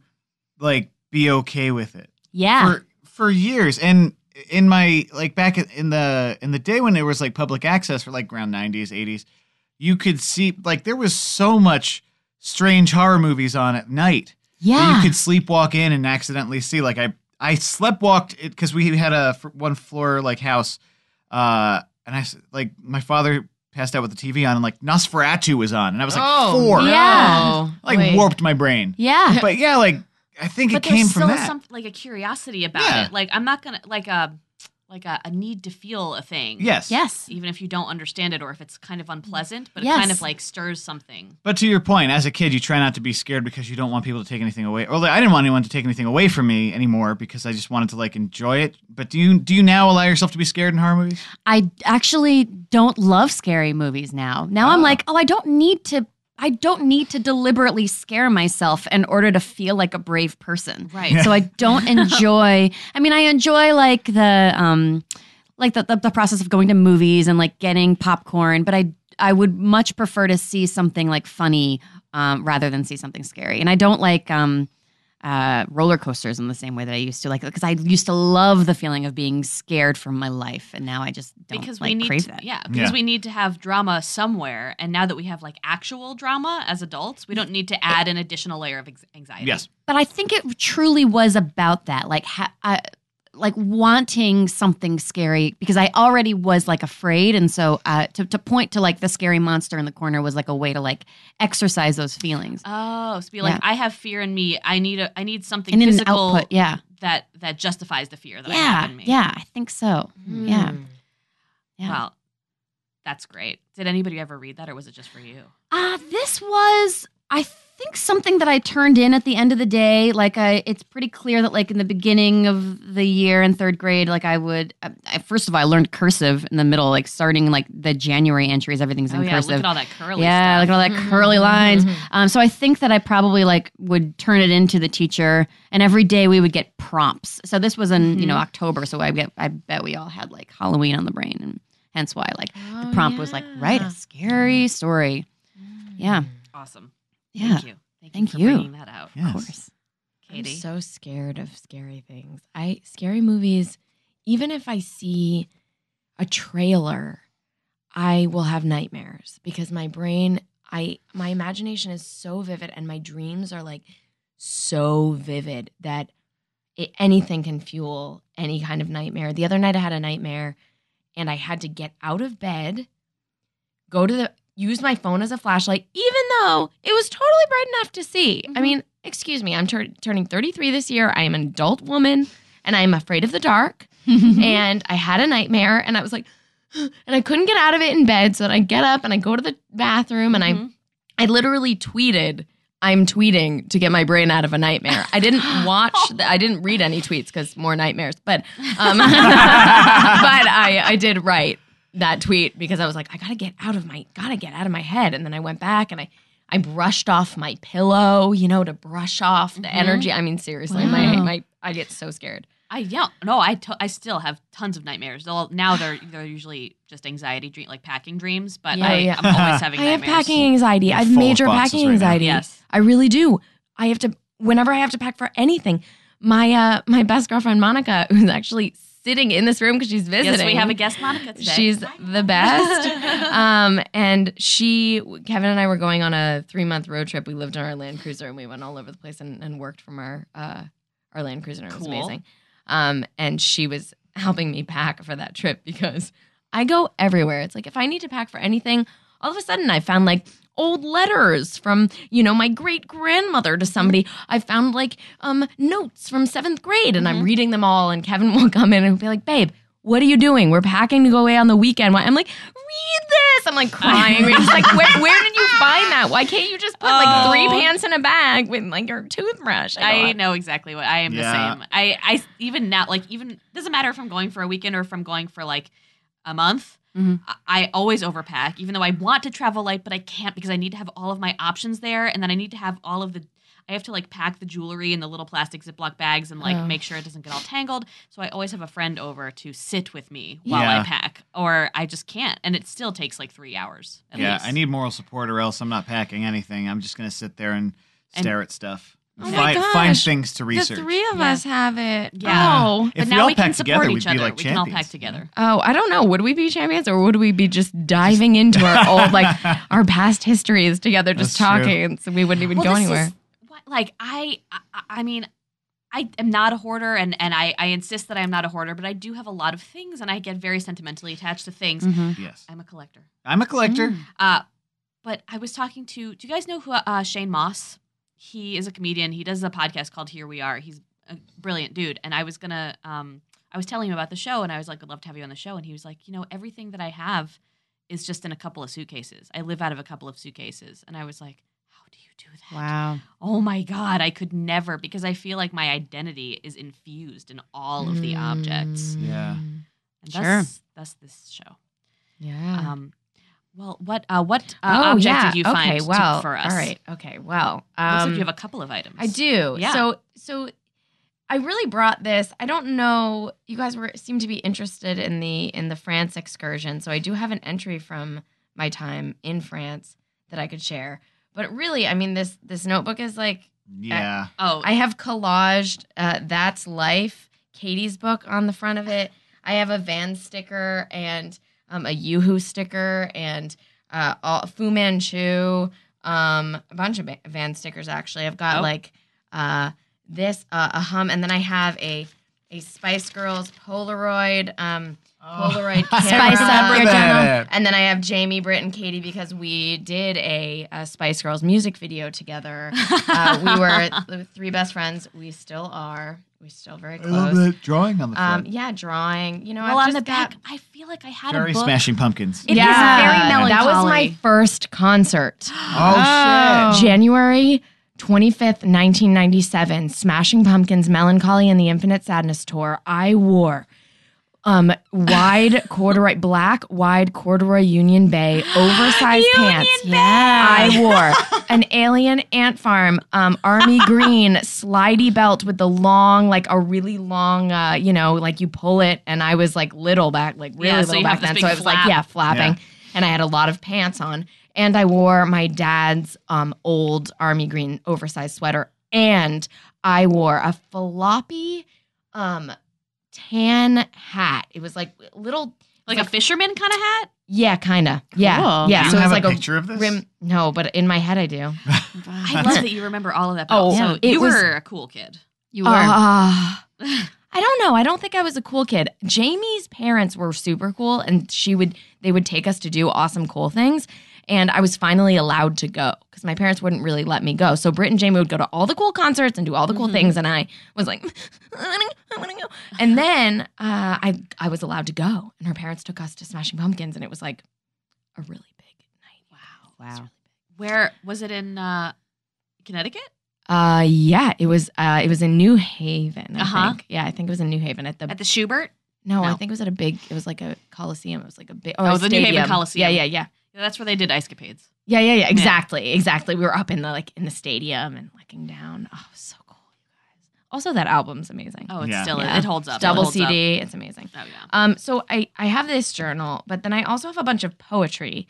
like be okay with it
Yeah,
for for years and in my like back in the in the day when there was like public access for like around 90s 80s you could see like there was so much strange horror movies on at night that
yeah.
you could sleepwalk in and accidentally see like i i sleptwalked it because we had a one floor like house uh and i s- like my father passed out with the tv on and like nosferatu was on and i was like
Oh,
four.
Yeah.
like
Wait.
warped my brain
yeah.
but yeah like i think
But
it came
there's
from
still
that
some like a curiosity about
Yeah.
it. Like I'm not gonna like a like a, a need to feel a thing.
yes
yes.
even if you don't understand it or if it's kind of unpleasant, but
Yes.
it kind of like stirs something.
But to your point, as a kid, you try not to be scared because you don't want people to take anything away. Or like, I didn't want anyone to take anything away from me anymore because I just wanted to like enjoy it. But do you do you now allow yourself to be scared in horror movies?
I actually don't love scary movies now. Now I'm
Oh.
like, oh, I don't need to. I don't need to deliberately scare myself in order to feel like a brave person.
Right.
So I *laughs* don't enjoy. I mean, I enjoy like the um, like the, the the process of going to movies and like getting popcorn, but I I would much prefer to see something like funny um, rather than see something scary. And I don't like um, uh, roller coasters in the same way that I used to like because I used to love the feeling of being scared for my life, and now I just don't
because
like
we need
crave
to,
that.
yeah because
Yeah.
we need to have drama somewhere and now that we have like actual drama as adults we don't need to add an additional layer of anxiety
Yes.
But I think it truly was about that, like ha- I, like wanting something scary because I already was like afraid, and so uh, to to point to like the scary monster in the corner was like a way to like exercise those feelings.
oh so be like
Yeah.
i have fear in me i need a i need something
and in an
physical
output, yeah,
that that justifies the fear that i have
yeah,
in me
yeah, I think so. Yeah,
Mm.
yeah.
well that's great did anybody ever read that or was it just for you
Uh, this was, I think, something that I turned in at the end of the day. Like, I, it's pretty clear that, like, in the beginning of the year in third grade, like, I would, uh, I, first of all, I learned cursive in the middle, like, starting like the January entries, everything's
oh
in
yeah
cursive.
look at all that curly
yeah,
stuff.
look at all that curly lines. *laughs* Um, so I think that I probably like would turn it into the teacher, and every day we would get prompts. So this was in you know October, so I get I bet we all had like Halloween on the brain, and hence why like the
Oh,
prompt was like write a scary story. Yeah,
awesome
yeah,
thank you thank,
Thank
you for
you.
bringing that out
Yes.
of course.
katie
I'm so scared of scary things. I scary movies, even if I see a trailer, I will have nightmares because my brain, I my imagination is so vivid and my dreams are like so vivid that it, anything can fuel any kind of nightmare. The other night I had a nightmare and I had to get out of bed, go to the use my phone as a flashlight, even though it was totally bright enough to see. I
Mhm.
mean, excuse me, I'm tur- turning 33 this year. I am an adult woman and I'm afraid of the dark. *laughs* and I had a nightmare and I was like, *gasps* and I couldn't get out of it in bed. So then I get up and I go to the bathroom and
Mhm.
I, I literally tweeted, I'm tweeting to get my brain out of a nightmare. I didn't *gasps* watch, the, I didn't read any tweets because more nightmares, but, um, *laughs* *laughs* but I, I did write that tweet because I was like, I gotta get out of my, gotta get out of my head. And then I went back and I, I brushed off my pillow, you know, to brush off the
Mhm.
energy. I mean, seriously, my,
Wow.
my, I get so scared.
I yeah no I to- I still have tons of nightmares. Well, now they're *sighs* they're usually just anxiety dream like packing dreams, but
Yeah,
I,
yeah.
I'm always *gasps* having
I have packing anxiety. I have major packing
right now.
anxiety.
Yes.
I really do. I have to whenever I have to pack for anything. My uh my best girlfriend Monica, *laughs* who's actually sitting in this room because she's visiting.
Yes, we have a guest Monica today.
She's the best. *laughs* um, and she, Kevin and I were going on a three month road trip. We lived in our Land Cruiser and we went all over the place and, and worked from our uh, our Land Cruiser. It was
Cool.
amazing. Um, and she was helping me pack for that trip because I go everywhere. It's like if I need to pack for anything, all of a sudden I found like old letters from you know my great grandmother to somebody. I found like um notes from seventh grade, and I'm
Mhm.
reading them all. And Kevin *laughs* will come in and be like, "Babe." What are you doing? We're packing to go away on the weekend. Why- I'm like, read this. I'm like crying. It's like, where, where did you find that? Why can't you just put like three pants in a bag with like your toothbrush?
I
go,
know exactly what I am
Yeah.
the same. I I even now like even doesn't matter if I'm going for a weekend or if I'm going for like a month.
Mhm.
I, I always overpack, even though I want to travel light, but I can't because I need to have all of my options there, and then I need to have all of the. I have to like pack the jewelry in the little plastic Ziploc bags and like
Oh.
make sure it doesn't get all tangled. So I always have a friend over to sit with me while
Yeah.
I pack, or I just can't, and it still takes like three hours. At
yeah,
least.
I need moral support, or else I'm not packing anything. I'm just gonna sit there and
And-
stare at stuff.
Oh
find, find things to research.
The three of
Yeah.
us have it.
Yeah.
Oh.
If
But
we
now
all
we can
packed
support
together,
each
we'd be
other.
like
we can all
champions,
pack together.
Oh, I don't know. Would we be champions or would we be just diving into our *laughs* old, like our past histories together, just
That's true.
talking, so we wouldn't even go
this
anywhere?
is what- like I, I, I mean, I am not a hoarder, and and I, I insist that I am not a hoarder, but I do have a lot of things, and I get very sentimentally attached to things.
Mhm.
Yes,
I'm a collector.
I'm a collector.
Mm.
Uh, but I was talking to. Do you guys know who uh, Shane Mauss? He is a comedian. He does a podcast called Here We Are. He's a brilliant dude, and I was gonna. Um, I was telling him about the show, and I was like, "I'd love to have you on the show." And he was like, "You know, everything that I have is just in a couple of suitcases. I live out of a couple of suitcases." And I was like, "How do you do that?"
Wow.
Oh my God, I could never because I feel like my identity is infused in all of the objects.
Yeah.
And
Sure.
that's, that's this show.
Yeah.
Um, well, what uh, what uh,
oh,
object
yeah.
did you find
okay,
to-
well,
for us?
All right. Okay. Well,
Looks
um,
like you have a couple of items.
I do.
Yeah.
So so I really brought this. I don't know. You guys were seem to be interested in the in the France excursion. So I do have an entry from my time in France that I could share. But really, I mean, this this notebook is like
Yeah.
Oh,
I have collaged uh, That's Life, Katie's book on the front of it. I have a Van sticker and um, a Yoo-Hoo sticker and uh, all, Fu Manchu, um, a bunch of Van stickers actually. I've got
Oh.
like uh, this, uh, a hum, and then I have a a Spice Girls Polaroid. Um, Polaroid *laughs*
I
camera.
Spice up your
that.
and then I have Jamie, Britt, and Katie because we did a, a Spice Girls music video together. *laughs* Uh, we were the three best friends. We still are. We still very
I love
close.
that drawing on the
Um, yeah, drawing. You know,
well,
I've
on the
just got-
back, I feel like I had
Very
a book.
Smashing Pumpkins.
It is
Yeah.
very melancholy.
That was my first concert. *gasps*
oh, shit.
January 25th, 1997, Smashing Pumpkins Melancholy and the Infinite Sadness tour. I wore um wide *laughs* corduroy black wide corduroy Union Bay oversized pants.
Bay!
I wore *laughs* an alien ant farm um army *laughs* green slidey belt with the long like a really long uh you know like you pull it and I was like little back like really
Yeah,
little back then so it was like yeah flapping
Yeah.
and I had a lot of pants on and I wore my dad's um old army green oversized sweater and I wore a floppy um tan hat. It was like little
like
like-
a fisherman kind of hat.
yeah, kind of. Yeah.
Cool.
Yeah,
Do you
so
have
it's like
a picture of this?
rim no, but in my head I do. *laughs*
I love that you remember all of that. But
Oh,
also,
yeah. It
you
was-
were a cool kid.
You were.
Ah. *laughs* I don't know. I don't think I was a cool kid. Jamie's parents were super cool and she would they would take us to do awesome cool things and I was finally allowed to go cuz my parents wouldn't really let me go. So Britt and Jamie would go to all the cool concerts and do all the cool
Mhm.
things and I was like *laughs* I want to go. And then uh, I I was allowed to go and her parents took us to Smashing Pumpkins and it was like a really big night.
Wow.
wow.
Where was it in uh, Connecticut?
Uh yeah, it was uh it was in New Haven, I
Uh-huh.
think. Yeah, I think it was in New Haven at the
At the Shubert?
No, I think it was at a big. It was like a coliseum. It was like a big.
Oh,
a
the New Haven. Coliseum.
Yeah, yeah, yeah,
Yeah, that's where they did Ice Capades.
yeah, yeah, yeah. Exactly, exactly. We were up in the like in the stadium and looking down. Oh, so cool, you guys. Also, that album's amazing.
Oh, it's
Yeah.
still
Yeah.
it holds up. It
Double
holds
CD. It's amazing.
Oh yeah.
Um, so I I have this journal, but then I also have a bunch of poetry.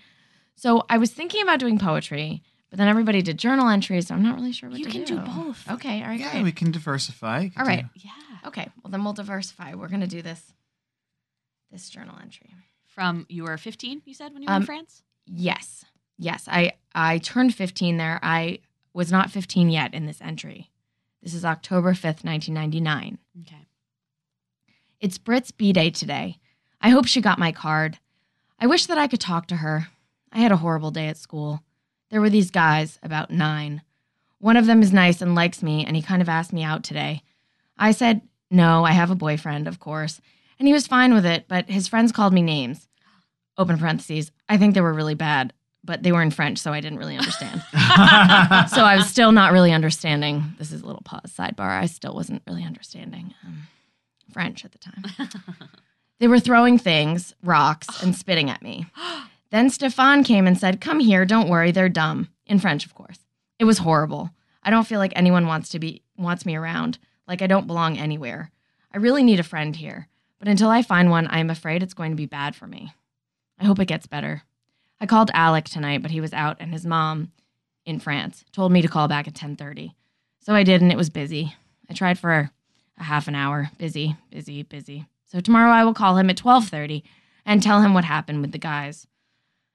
So I was thinking about doing poetry, but then everybody did journal entries, so I'm not really sure what
You
to
can do both.
Okay, all right,
Yeah,
great.
we can diversify. You
All right.
do-
Yeah.
Okay, well then we'll diversify. We're gonna do this this journal entry.
From you were 15, you said when you were
Um,
in France.
Yes. Yes. I I turned 15 there. I was not 15 yet in this entry. This is October 5th, 1999.
Okay.
It's Britt's B day today. I hope she got my card. I wish that I could talk to her. I had a horrible day at school. There were these guys, about nine. One of them is nice and likes me, and he kind of asked me out today. I said, No, I have a boyfriend, of course. And he was fine with it, but his friends called me names. Open parentheses. I think they were really bad, but they were in French, so I didn't really understand. *laughs* *laughs* so I was still not really understanding. This is a little pause sidebar. I still wasn't really understanding um, French at the time. *laughs* They were throwing things, rocks, and *gasps* spitting at me. *gasps* Then Stefan came and said, "Come here, don't worry, they're dumb." In French, of course. It was horrible. I don't feel like anyone wants to be wants me around, like I don't belong anywhere. I really need a friend here, but until I find one, I am afraid it's going to be bad for me. I hope it gets better. I called Alec tonight, but he was out and his mom in France told me to call back at 10:30. So I did and it was busy. I tried for a half an hour. Busy, busy, busy. So tomorrow I will call him at 12:30 and tell him what happened with the guys.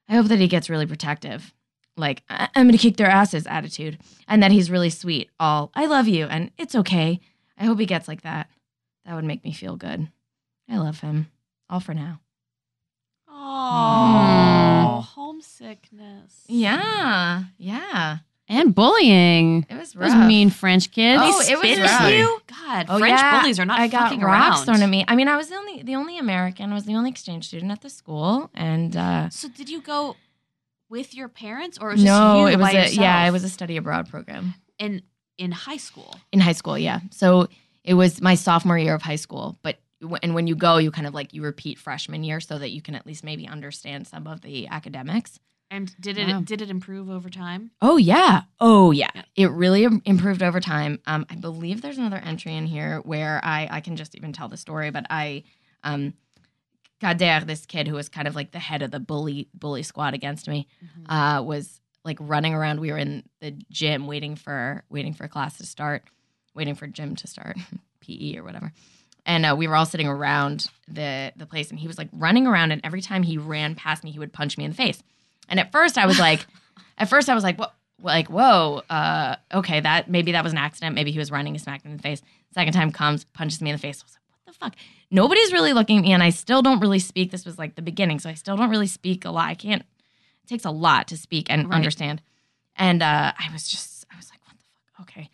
I hope that he gets really protective. Like, "I- I'm going to kick their asses attitude and that he's really sweet. All, I love you and it's okay. I hope he gets like that. That would make me feel good. I love him. All for now.
Oh, homesickness.
Yeah. Yeah.
And bullying.
It was
Those
rough.
mean French kids.
Oh, it was
Spit
rough.
you? God,
Oh,
French
yeah.
bullies are not
I got
fucking
rocks
around.
thrown at me. I mean, I was the only the only American. I was the only exchange student at the school, and uh,
So did you go with your parents, or was just
no,
you
it was
by
a
yourself?
yeah, it was a study abroad program
in in high school.
in high school. Yeah, so it was my sophomore year of high school. But w- and when you go, you kind of like you repeat freshman year so that you can at least maybe understand some of the academics.
And did it
Wow.
did it improve over time?
Oh yeah. Oh yeah.
Yeah.
It really improved over time. Um, I believe there's another entry in here where I I can just even tell the story, but I um Kader, this kid who was kind of like the head of the bully bully squad against me, uh, was like running around. We were in the gym waiting for waiting for class to start, waiting for gym to start, *laughs* PE or whatever. And uh, we were all sitting around the the place, and he was like running around. And every time he ran past me, he would punch me in the face. And at first, I was *laughs* like, at first, I was like, what? Like, whoa, uh, okay, that maybe that was an accident. Maybe he was running and smacked me in the face. Second time comes, punches me in the face. I was like, what the fuck? Nobody's really looking at me, and I still don't really speak. This was like the beginning, so I still don't really speak a lot. I can't. It takes a lot to speak and
Right.
understand. And uh, I was just, I was like, what the fuck? Okay.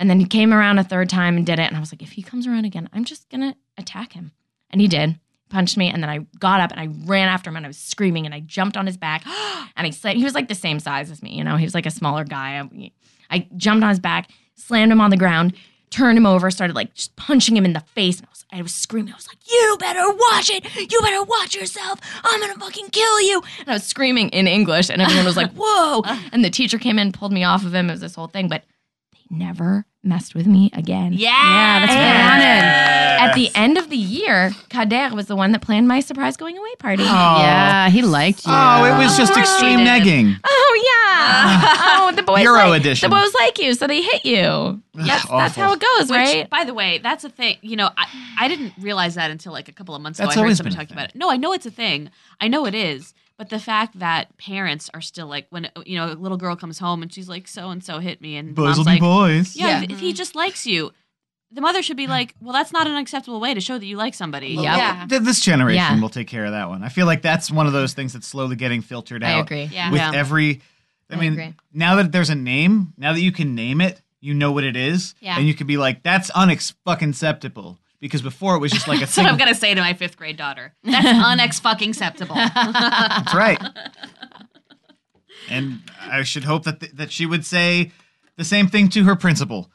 And then he came around a third time and did it, and I was like, if he comes around again, I'm just gonna attack him. And he did. Punched me, and then I got up and I ran after him, and I was screaming, and I jumped on his back, *gasps* and I slammed. He was like the same size as me, you know. He was like a smaller guy. I, I jumped on his back, slammed him on the ground, turned him over, started like just punching him in the face, and I was, I was screaming. I was like, "You better watch it! You better watch yourself! I'm gonna fucking kill you!" And I was screaming in English, and everyone was like, *laughs* "Whoa!" And the teacher came in, pulled me off of him. It was this whole thing, but they never messed with me again.
Yeah.
Yeah, that's what I wanted.
At the end of the year, Kader was the one that planned my surprise going away party.
Oh.
Yeah, he liked you.
Oh, it was just extreme
he
negging.
Oh yeah. Ah. oh, the boys
Euro
like,
edition.
The boys like you, so they hit you. That's, that's how it goes,
Which,
right?
by the way, that's a thing. You know, I, I didn't realize that until like a couple of months
That's
ago. I heard
always
somebody
been
talking about it. No, I know it's a thing. I know it is. But the fact that parents are still like, when you know, a little girl comes home and she's like, "So and so hit me," and
Boys
mom's
will
like,
be boys.
"Yeah,
Yeah.
if he mm-hmm. just likes you." The mother should be like, "Well, that's not an acceptable way to show that you like somebody."
Yep.
Yeah.
Th- This generation
Yeah.
will take care of that one. I feel like that's one of those things that's slowly getting filtered out.
I agree.
Yeah.
With
Yeah.
every, I,
I
mean,
agree.
now that there's a name, now that you can name it, you know what it is,
Yeah.
and you can be like, "That's unex fucking acceptable." Because before it was just like a *laughs*
That's what
thing.
I'm gonna say to my fifth grade daughter. That's *laughs* unex fucking acceptable. *laughs*
That's right. and I should hope that th- that she would say the same thing to her principal.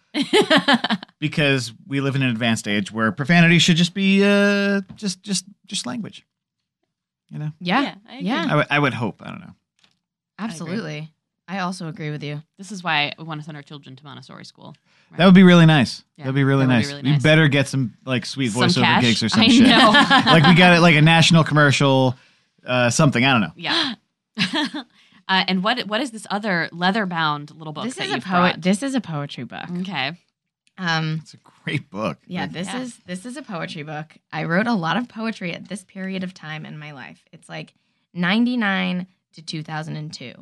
because we live in an advanced age where profanity should just be uh just just just language. You know?
Yeah.
Yeah, I agree.
Yeah.
I would- I would hope. I don't know.
Absolutely. I also agree with you.
This is why we want to send our children to Montessori school.
That would be really nice.
Yeah,
That'd be really
that would be
nice. we better get some like sweet
Some
voiceover
cash?
gigs or some
I
shit.
know. *laughs*
like we got it like a national commercial, uh, something. I don't know.
Yeah. *laughs* uh, and what what is this other leather bound little book
this
that
is a
you've
poet.
brought?
This is a poetry book.
Okay.
Um,
It's a great book.
yeah, this
Yeah.
is this is a poetry book. I wrote a lot of poetry at this period of time in my life. It's like 99 to 2002.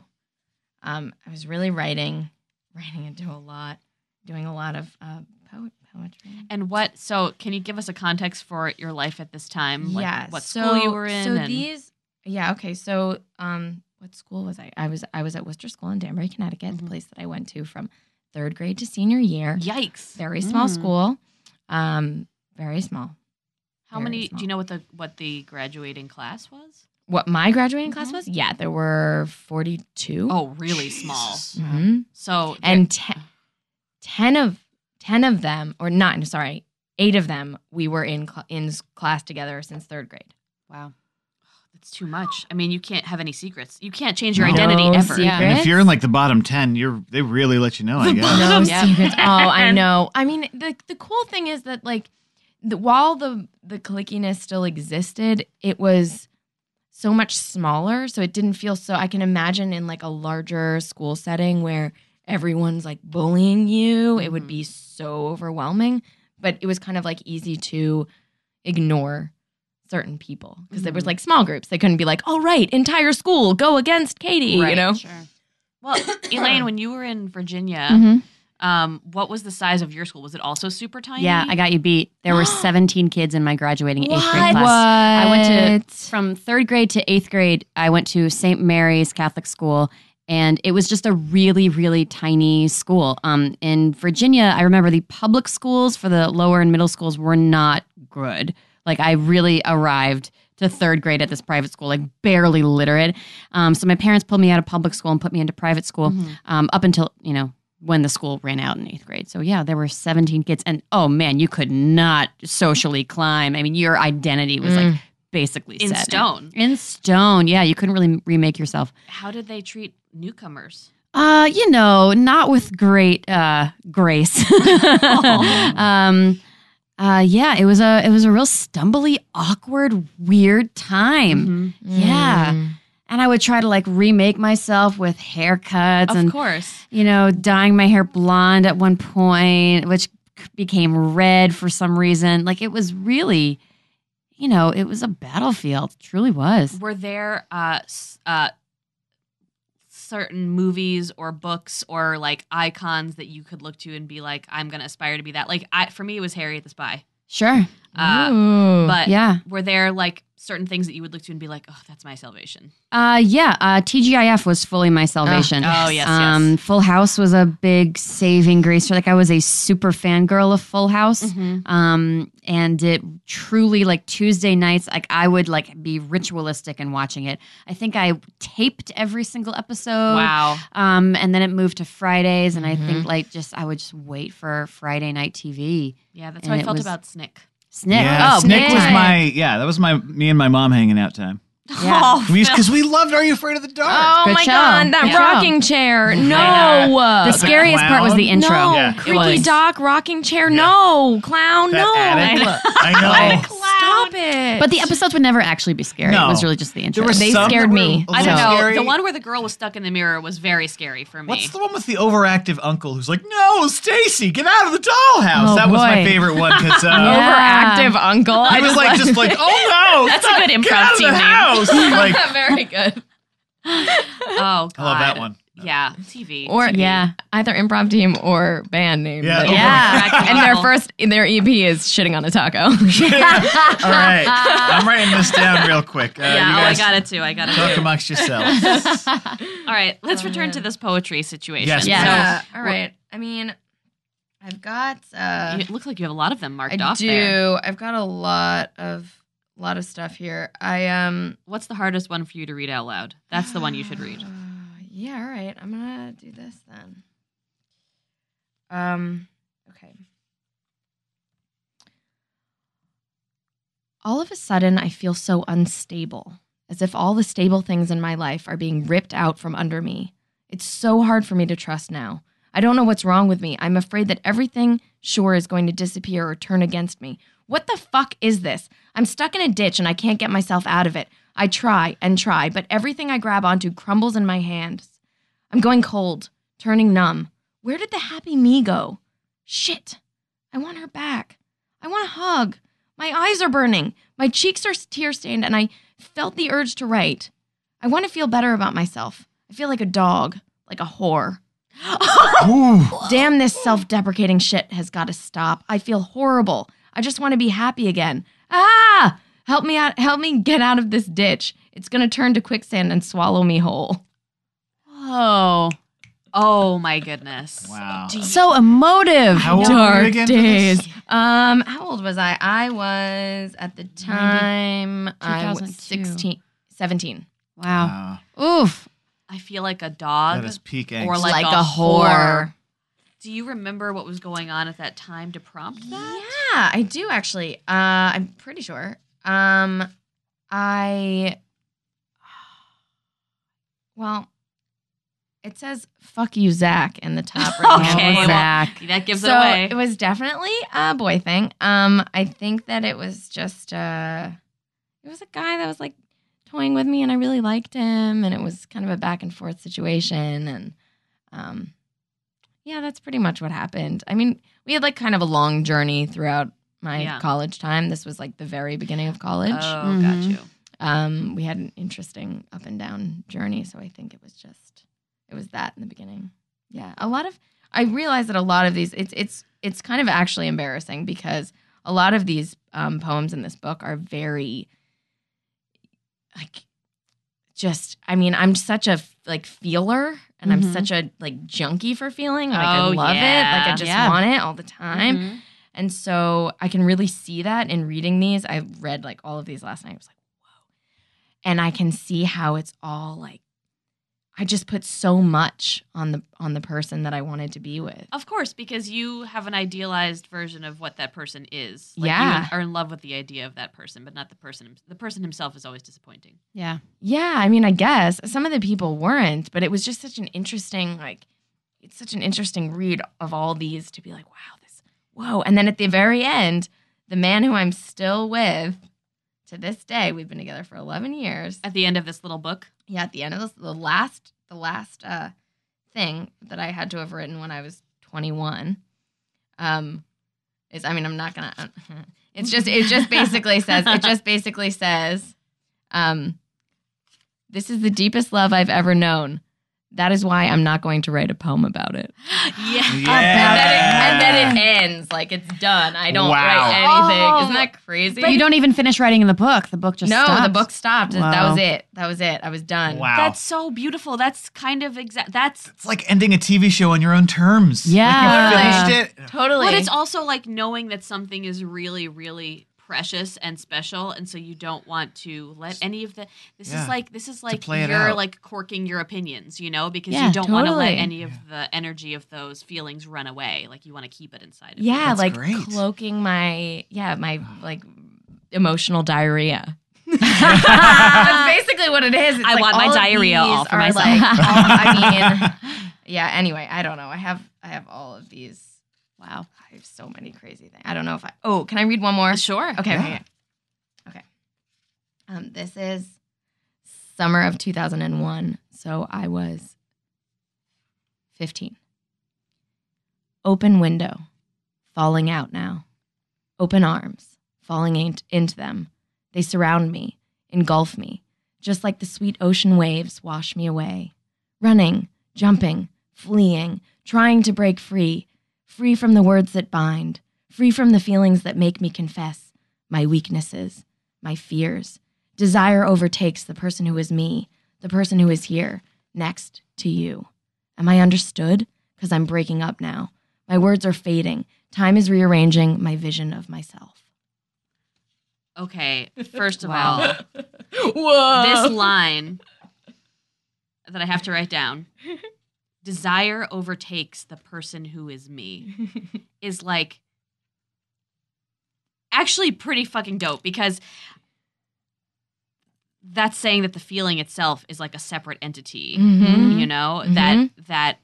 Um, I was really writing, *laughs* writing into a lot, doing a lot of uh, poet poetry.
And what? So, can you give us a context for your life at this time? Like
yeah.
What
so,
school you were in?
So
and-
these, yeah. Okay. So, um, what school was I? I was I was at Wooster School in Danbury, Connecticut, the
Mhm.
place that I went to from third grade to senior year.
Yikes!
Very small
Mm.
school. Um, very small.
How
very
many?
small.
Do you know what the what the graduating class was?
What my graduating class
Mhm.
was? Yeah, there were forty-two.
Oh, really small.
Mhm.
So
and ten, 10 of ten of them, or not? Sorry, eight of them. We were in cl- in class together since third grade.
wow, that's too much. I mean, you can't have any secrets. You can't change your
No
identity
No
ever.
secrets.
And if you're in like the bottom ten, you're they really let you know. I guess.
No *laughs*
Yeah.
secrets. Oh, I know. I mean, the the cool thing is that like, the, while the the clickiness still existed, it was so much smaller, so it didn't feel so. I can imagine in like a larger school setting where everyone's like bullying you, it would be so overwhelming. But it was kind of like easy to ignore certain people because there was
Mhm.
like small groups. They couldn't be like, "All right, entire school go against Katie," you know.
Sure. Well, Elaine, when you were in Virginia,
Mhm.
um, what was the size of your school? Was it also super tiny?
Yeah, I got you beat. There were *gasps* 17 kids in my graduating eighth grade class. What? I went to from third grade to eighth grade. I went to St. Mary's Catholic School, and it was just a really, really tiny school. Um, in Virginia, I remember the public schools for the lower and middle schools were not good. Like I really arrived to third grade at this private school, like barely literate. Um, so my parents pulled me out of public school and put me into private school
Mm-hmm.
um, up until you know when the school ran out in eighth grade. So yeah, there were 17 kids, and oh man, you could not socially climb. I mean, your identity was like basically
In
set
stone.
In stone, yeah, you couldn't really remake yourself.
How did they treat newcomers?
Uh, you know, not with great uh grace. *laughs* um, Uh, yeah, it was a it was a real stumbly, awkward, weird time. Yeah, and I would try to like remake myself with haircuts
Of
and
course.
you know dyeing my hair blonde at one point, which became red for some reason. Like it was really, you know, it was a battlefield. It truly was.
Were there uh, uh, certain movies or books or like icons that you could look to and be like, I'm going to aspire to be that? Like, I, for me, it was Harriet the Spy.
Sure.
Uh,
Ooh.
but
Yeah.
were there like certain things that you would look to and be like, oh, that's my salvation?
Uh, yeah. Uh, TGIF was fully my salvation.
Oh, yes,
Um,
yes.
Full House was a big saving grace. For like I was a super fangirl of Full House.
Mm-hmm.
Um, and it truly like Tuesday nights, like I would like be ritualistic in watching it. I think I taped every single episode.
Wow.
Um, and then it moved to Fridays, and I
Mm-hmm.
think like just I would just wait for Friday night TV.
Yeah, that's
And
how I felt
was-
about Snick.
Snick.
Yeah,
oh,
Snick was my yeah. That was my me and my mom hanging out time.
Yeah.
Oh,
Because we loved Are You Afraid of the Dark?
Oh
Good
my
show.
god, that
Good show.
rocking chair. No.
The
The
scariest part was the intro.
No,
Yeah.
creaky
was.
doc rocking chair. No, clown.
That
no.
attic? I know.
Stop it.
But the episodes would never actually be scary.
No.
It was really just the intro.
There were
They
some
scared
that were
me.
a
I don't
little
know.
scary.
The one where the girl was stuck in the mirror was very scary for me.
What's the one with the overactive uncle who's like, "No, Stacy, get out of the dollhouse."
Oh,
that was my
boy.
favorite one because *laughs* uh,
Yeah.
overactive uncle?
I was like, just like, "Oh no, *laughs*
That's a good
get
improv
out of
team
the
name.
house." Like, *laughs*
very good.
Oh, God.
I love that one.
Yeah, TV.
Or
Yeah.
either improv team or band name.
Yeah,
that-
Yeah.
and their first their EP is shitting on a taco. *laughs*
All right, I'm writing this down real quick. Uh,
Yeah,
you
oh, I got it too. I got it
Talk
too.
amongst *laughs* yourselves.
All right, let's return to this poetry situation.
Yes,
Yeah.
So,
All right. I mean, I've got. Uh,
you, it looks like you have a lot of them marked
I
off
do.
there.
I've got a lot of lot of stuff here. I um.
What's the hardest one for you to read out loud? That's the one you should read.
Yeah. All right. I'm gonna do this then. Um. Okay. All of a sudden, I feel so unstable, as if all the stable things in my life are being ripped out from under me. It's so hard for me to trust now. I don't know what's wrong with me. I'm afraid that everything sure is going to disappear or turn against me. What the fuck is this? I'm stuck in a ditch and I can't get myself out of it. I try and try, but everything I grab onto crumbles in my hands. I'm going cold, turning numb. Where did the happy me go? Shit. I want her back. I want a hug. My eyes are burning. My cheeks are tear stained, and I felt the urge to write. I want to feel better about myself. I feel like a dog, like a whore. *gasps* Damn, this self deprecating shit has got to stop. I feel horrible. I just want to be happy again. Ah! Help me out. Help me get out of this ditch. It's going to turn to quicksand and swallow me whole.
Oh,
Oh my goodness.
Wow.
so emotive.
How old were you
Dark
again
days. Um, how old was I? I was at the time I was 16, 17.
Wow.
Wow.
Oof.
I feel like a dog.
That is peak angst.
Or like,
Like
a,
a
whore.
whore.
Do you remember what was going on at that time to prompt that?
Yeah, I do actually. Uh, I'm pretty sure. Um, I. *sighs* Well, it says "fuck you, Zach" in the top *laughs* right
Okay, well,
Zach. *laughs*
That gives
so
it away.
it was definitely a boy thing. Um, I think that it was just uh, it was a guy that was like toying with me, and I really liked him, and it was kind of a back and forth situation, and um, yeah, that's pretty much what happened. I mean, we had like kind of a long journey throughout my
Yeah.
college time. This was like the very beginning of college.
oh,
Mhm.
got you.
Um, we had an interesting up and down journey, so I think it was just it was that in the beginning. Yeah, a lot of I realized that a lot of these it's it's it's kind of actually embarrassing because a lot of these um, poems in this book are very like just I mean I'm such a like feeler and I'm
Mhm.
such a like junkie for feeling like I
Oh,
love it like I just
Yeah.
want it all the time
Mhm.
And so I can really see that in reading these. I read like all of these last night. I was like, whoa. And I can see how it's all like I just put so much on the on the person that I wanted to be with.
Of course, because you have an idealized version of what that person is. Like
Yeah.
You are in love with the idea of that person, but not the person. The person himself is always disappointing.
Yeah.
Yeah, I mean, I guess some of the people weren't, but it was just such an interesting like it's such an interesting read of all these to be like, wow, this whoa. And then at the very end, the man who I'm still with to this day. We've been together for 11 years.
At the end of this little book.
Yeah, at the end of this, the last, the last uh, thing that I had to have written when I was 21, um, is I mean I'm not gonna. *laughs* it's just it just basically says it just basically says, um, this is the deepest love I've ever known. That is why I'm not going to write a poem about it. *gasps*
Yeah.
And, then it, and then it ends like it's done. I don't
Wow.
write anything.
Oh.
Isn't that crazy?
But you don't even finish writing in the book. The book just
no,
stops.
the book stopped. That was it. That was it. I was done.
Wow.
That's so beautiful. That's kind of exact. That's
it's like ending a TV show on your own terms.
Yeah.
Like you finished it.
Totally.
But it's also like knowing that something is really, really precious and special, and so you don't want to let any of the. This
Yeah.
is like this is like you're like corking your opinions, you know, because
Yeah,
you don't want to let any of the energy of those feelings run away. Like you want to keep it inside. Of
yeah,
you.
That's
like
great.
cloaking my yeah my like emotional diarrhea. *laughs* That's *laughs* basically what it is. It's
I
like
want my diarrhea
these
all for myself.
Like, all- I *laughs* mean, yeah. Anyway, I don't know. I have I have all of these.
Wow.
I have so many crazy things. I don't know if I. Oh, can I read one more?
Sure.
Okay.
Yeah.
Okay. Okay. Um, this is summer of 2001. So I was 15. Open window, falling out now. Open arms, falling in- into them. They surround me, engulf me, just like the sweet ocean waves wash me away. Running, jumping, fleeing, trying to break free, free from the words that bind, free from the feelings that make me confess my weaknesses, my fears. Desire overtakes the person who is me, the person who is here, next to you. Am I understood? Because I'm breaking up now. My words are fading. Time is rearranging my vision of myself.
Okay. First of
Wow.
all, *laughs*
Whoa.
this line that I have to write down desire overtakes the person who is me *laughs* is like actually pretty fucking dope because that's saying that the feeling itself is like a separate entity
Mhm.
you know
Mhm.
that that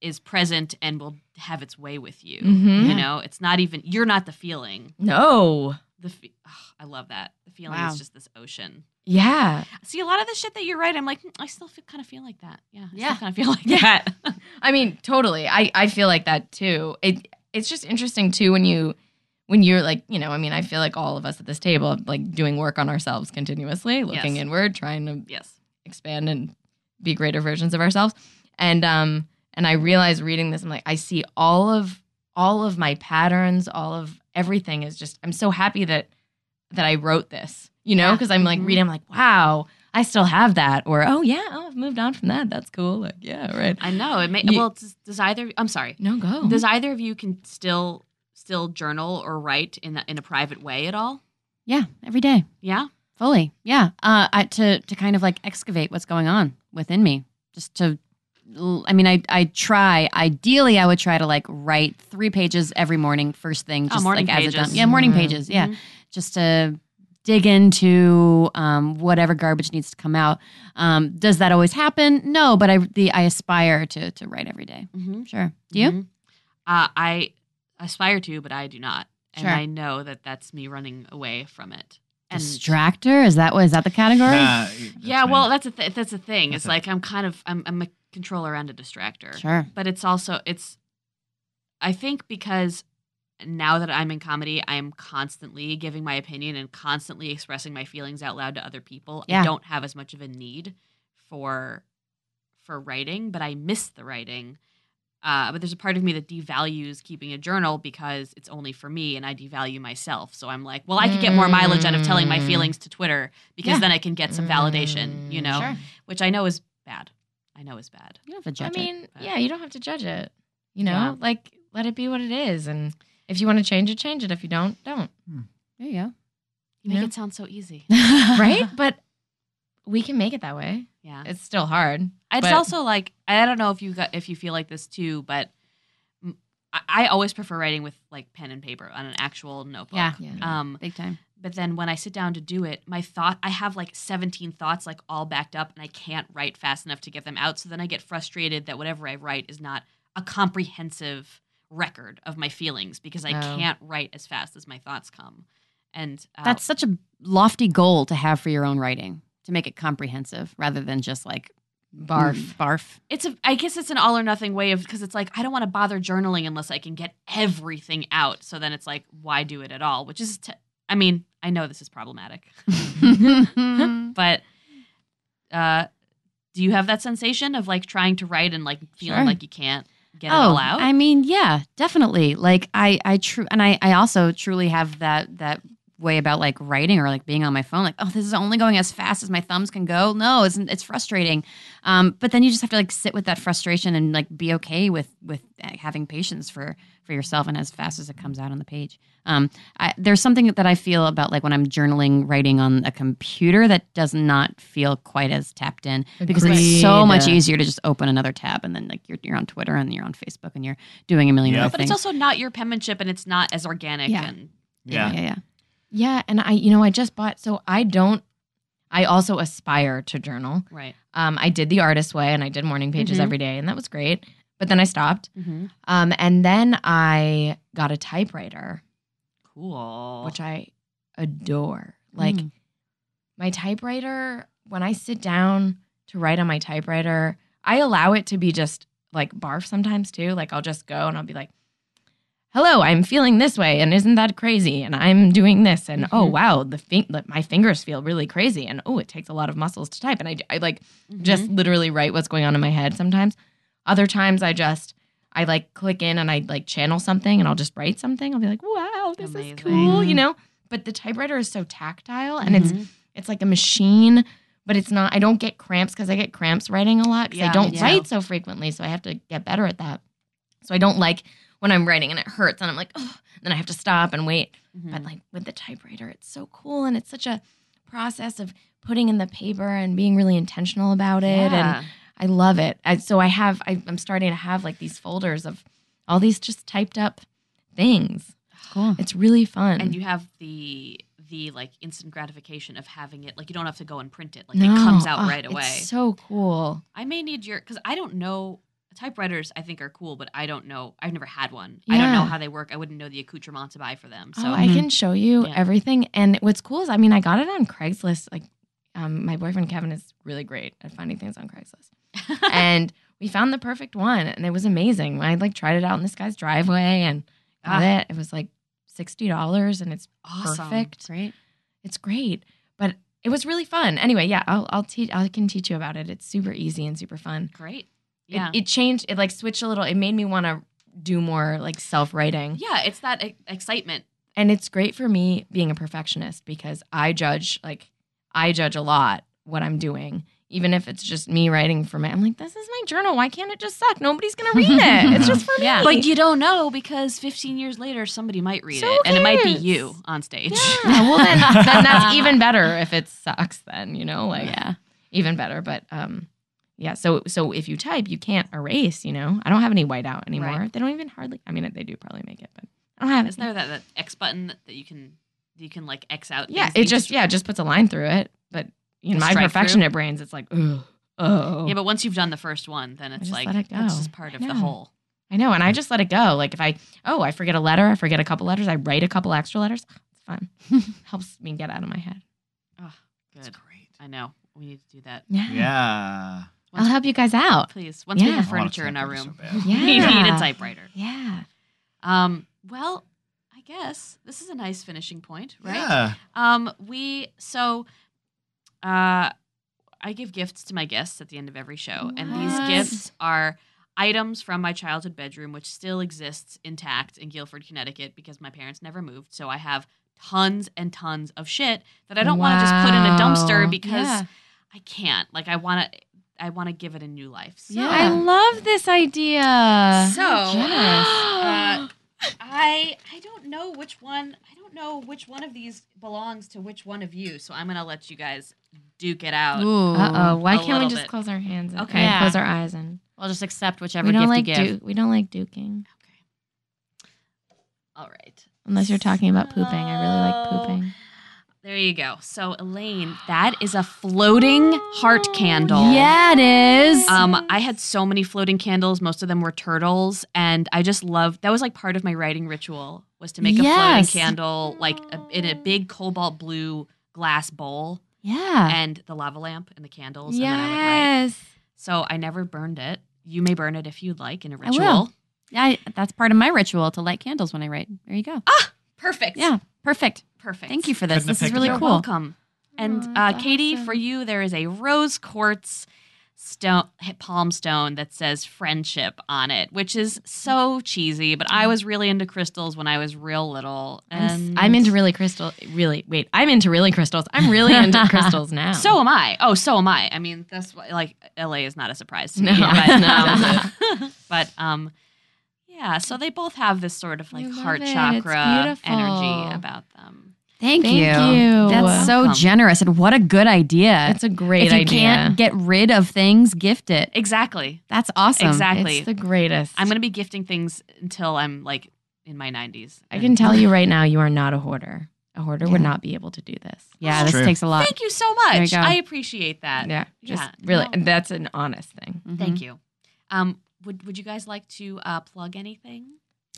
is present and will have its way with you
Mhm.
you know it's not even you're not the feeling
No.
the fe- ugh, i love that feeling
Wow.
is just this ocean
Yeah.
See, a lot of the shit that you write, I'm like, "Hmm, I still feel, kind of feel like that. Yeah, I
Yeah.
still kind of feel *laughs* like
Yeah.
that.
I mean, totally. I, I feel like that too. It it's just interesting too when you when you're like, you know, I mean, I feel like all of us at this table like doing work on ourselves continuously, looking
Yes.
inward, trying to
yes.
expand and be greater versions of ourselves. And um and I realized reading this, I'm like, I see all of all of my patterns, all of everything is just I'm so happy that that I wrote this, you know,
Yeah.
because I'm like reading, I'm like, wow, I still have that. Or, oh yeah, oh, I've moved on from that. That's cool. Like, yeah, right.
I know. It may,
Ye-
well, does, does either, I'm sorry.
No, go.
Does either of you can still still journal or write in a, in a private way at all?
Yeah, every day,
Yeah.
fully. Yeah, uh, I, to to kind of like excavate what's going on within me, just to. I mean, I I try. Ideally, I would try to like write three pages every morning, first thing,
Oh,
just
morning
like as a
pages.
Yeah, morning
Mhm.
pages. Yeah,
Mhm.
Just to dig into um, whatever garbage needs to come out. Um, does that always happen? No, but I the I aspire to to write every day.
Mm-hmm.
Sure. Do you?
Mhm. Uh, I aspire to, but I do not. And
Sure.
I know that that's me running away from it. And
Distractor? Is that what is that the category?
Nah,
yeah,
me.
well, that's a th- that's a thing.
That's
it's
it.
like I'm kind of I'm, I'm a controller and a distractor.
Sure.
but it's also it's i think because now that i'm in comedy i'm constantly giving my opinion and constantly expressing my feelings out loud to other people
Yeah.
i don't have as much of a need for for writing but i miss the writing uh, but there's a part of me that devalues keeping a journal because it's only for me and I devalue myself. So I'm like, well, I could get more mileage out of telling my
Mm.
feelings to Twitter because
Yeah.
then I can get some validation, you know,
Sure.
which I know is bad. I know is bad.
You don't have to
I
judge it.
mean, yeah, you don't have to judge it. You know,
Yeah.
like let it be what it is. And if you want to change it, change it. If you don't, don't.
There you go.
You make
Yeah.
it sound so easy. *laughs*
Right? but we can make it that way.
Yeah.
It's still hard.
It's
But-
also like I don't know if you got if you feel like this too, but I always prefer writing with like pen and paper on an actual notebook.
Yeah.
Yeah.
Um,
Big time.
but then when I sit down to do it, my thought I have like 17 thoughts like all backed up, and I can't write fast enough to get them out. So then I get frustrated that whatever I write is not a comprehensive record of my feelings because I
Oh.
can't write as fast as my thoughts come. And uh,
That's such a lofty goal to have for your own writing, to make it comprehensive rather than just like
Barf.
barf.
it's a I guess it's an all or nothing way of because it's like I don't want to bother journaling unless I can get everything out. So then it's like why do it at all? Which is t- I mean, I know this is problematic. *laughs* *laughs* but uh do you have that sensation of like trying to write and like feeling
Sure.
like you can't get it
oh,
all out?
I mean, yeah, definitely. Like I, I true, and I, I also truly have that that way about like writing or like being on my phone. Like, oh, this is only going as fast as my thumbs can go. No, it's it's frustrating. Um, but then you just have to like sit with that frustration and like be okay with with having patience for for yourself and as fast as it comes out on the page. Um, I, there's something that I feel about like when I'm journaling, writing on a computer that does not feel quite as tapped in because it's so much easier to just open another tab and then like you're you're on Twitter and you're on Facebook and you're doing a million
Yep.
other
but
things.
it's also not your penmanship and it's not as organic
Yeah.
and
Yeah.
yeah, yeah.
Yeah, and I, you know, I just bought. So I don't. I also aspire to journal.
right.
Um, I did the artist way, and I did morning pages
Mhm.
every day, and that was great. But then I stopped.
Mm-hmm.
Um, and then I got a typewriter,
Cool.
which I adore. Like
Mm.
my typewriter, when I sit down to write on my typewriter, I allow it to be just like barf sometimes too. Like I'll just go and I'll be like, "Hello, I'm feeling this way, and isn't that crazy?" And I'm doing this, and oh
Mhm.
wow, the my fingers feel really crazy, and oh, it takes a lot of muscles to type, and I, I like
Mhm.
just literally write what's going on in my head sometimes. Other times I just I like click in and I like channel something and I'll just write something. I'll be like, wow, this
Amazing.
is cool, you know? But the typewriter is so tactile and it's
Mhm.
it's like a machine, but it's not I don't get cramps because I get cramps writing a lot because
Yeah,
I don't
too.
write so frequently. So I have to get better at that. So I don't like when I'm writing and it hurts and I'm like, oh, then I have to stop and wait.
Mhm.
But like with the typewriter, it's so cool and it's such a process of putting in the paper and being really intentional about it. And
Yeah.
I love it. I, so I have, I, I'm starting to have like these folders of all these just typed up things.
cool.
It's really fun.
and you have the the like instant gratification of having it like you don't have to go and print it like
No,
it comes out
oh,
right away
It's so cool.
i may need your because i don't know typewriters i think are cool but i don't know i've never had one i don't know how they work i wouldn't know the accoutrement to buy for them so
oh, I can show you
Yeah.
everything. And what's cool is, I mean, I got it on Craigslist. Like, um, my boyfriend Kevin is really great at finding things on Craigslist, *laughs* and we found the perfect one, and it was amazing. I like tried it out in this guy's driveway and got
Ah.
it. It was like sixty dollars, and it's
Awesome.
perfect.
Great.
It's great, but it was really fun. Anyway, yeah, I'll I'll teach. I can teach you about it. It's super easy and super fun.
great yeah
It, changed. It like switched a little. It made me want to do more like self writing.
yeah it's that e- excitement
and it's great for me being a perfectionist because I judge like I judge a lot what I'm doing. Even if it's just me writing for me, I'm like, this is my journal. Why can't it just suck? Nobody's gonna read it. *laughs* It's just for me.
Yeah.
but you don't know because 15 years later somebody might read
So
it and it might be you on stage
yeah. Well, then, then that's *laughs* even better if it sucks. Then you know, like
yeah.
even better. But um, yeah. So so if you type, you can't erase. You know, I don't have any whiteout anymore.
Right.
They don't even hardly. I mean, they do probably make it, but I don't have it.
Isn't there that, that X button that you can you can like X out?
Yeah, it just yeah, it just puts a line through it. But in my
strike through?
perfectionist brains, it's like, ugh, oh.
Yeah, but once you've done the first one, then it's
just
like
let it
that's
go.
just part of the whole.
I know, and I just let it go. Like if I oh I forget a letter, I forget a couple letters, I write a couple extra letters. It's fun. *laughs* Helps me get out of my head.
Oh, good.
great.
I know. We need to do that.
Yeah.
Yeah.
I'll help you guys out.
Please. Once we have
I want a
furniture in our room,
so.
Yeah.
we need a typewriter.
Yeah.
Um. Well, I guess this is a nice finishing point, right?
Yeah.
Um. We so, uh, I give gifts to my guests at the end of every show, and these gifts are items from my childhood bedroom, which still exists intact in Guilford, Connecticut, because my parents never moved. So I have tons and tons of shit that I don't want to just put in a dumpster because
Yeah.
I can't. Like I want to. I want to give it a new life. So,
Yeah.
I love this idea.
So, *gasps* uh, I I don't know which one. I don't know which one of these belongs to which one of you. So I'm gonna let you guys duke it out.
Uh oh. Why
A
can't we just
bit.
close our hands? and-
Okay.
Yeah.
Close our eyes and
I'll just accept whichever
we don't
gift
like
you give.
du- we don't like duking Okay.
All right.
unless you're talking about pooping. I really like pooping.
There you go. So Elaine, that is a floating heart candle.
Yeah, it is.
Um, I had so many floating candles. Most of them were turtles, and I just loved. That was like part of my writing ritual was to make a floating candle, like a, in a big cobalt blue glass bowl,
yeah.
and the lava lamp and the candles. And then I.
Yes.
So I never burned it. You may burn it if you'd like in a ritual.
I will. I, that's part of my ritual to light candles when I write. There you go.
Ah, perfect.
Yeah, perfect.
Perfect.
Thank you for this.
Couldn't have
This is
picked
really
it
You're
cool.
welcome. And
Aw,
uh,
that's
Katie,
awesome.
for you, there is a rose quartz stone palm stone that says friendship on it, which is so cheesy. But I was really into crystals when I was real little,
I'm, s-
and
I'm into really crystal. Really, wait. I'm into really crystals. I'm really into *laughs* crystals now.
So am I. Oh, so am I. I mean, that's why, like LA is not a surprise to
No,
me. *laughs* But,
it's not,
um, *laughs* but um, yeah. So they both have this sort of like heart
it.
Chakra energy about them.
Thank,
Thank
you.
you.
That's so
Welcome.
generous and what a good idea.
it's a great idea.
if you
idea.
can't get rid of things, gift it.
Exactly.
That's awesome.
Exactly.
It's the greatest.
I'm gonna be gifting things until I'm like in my 90s.
I can tell you right now, you are not a hoarder. A hoarder would not be able to do this.
Yeah,
That's
this
true.
takes a lot.
Thank you so
There you
much. I appreciate that.
Yeah, just
Yeah,
really,
no.
that's an honest thing.
Mhm.
Thank you. Um, would would you guys like to uh, plug anything?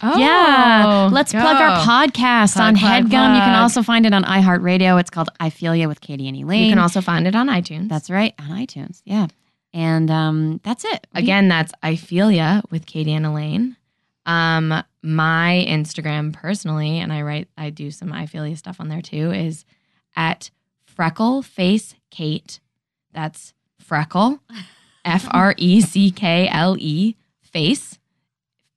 Oh, yeah, let's plug our podcast
Plug,
on
plug,
HeadGum. You can also find it on iHeartRadio. It's called I Feel Ya with Katie and Elaine.
You can also find it on iTunes.
that's right on iTunes. Yeah, and um, that's it. What you-
Again, that's I feel ya with Katie and Elaine. Um, my Instagram personally, and I write, I do some I feel ya stuff on there too, is at freckle face Kate. That's freckle, *laughs* F R E C K L E face,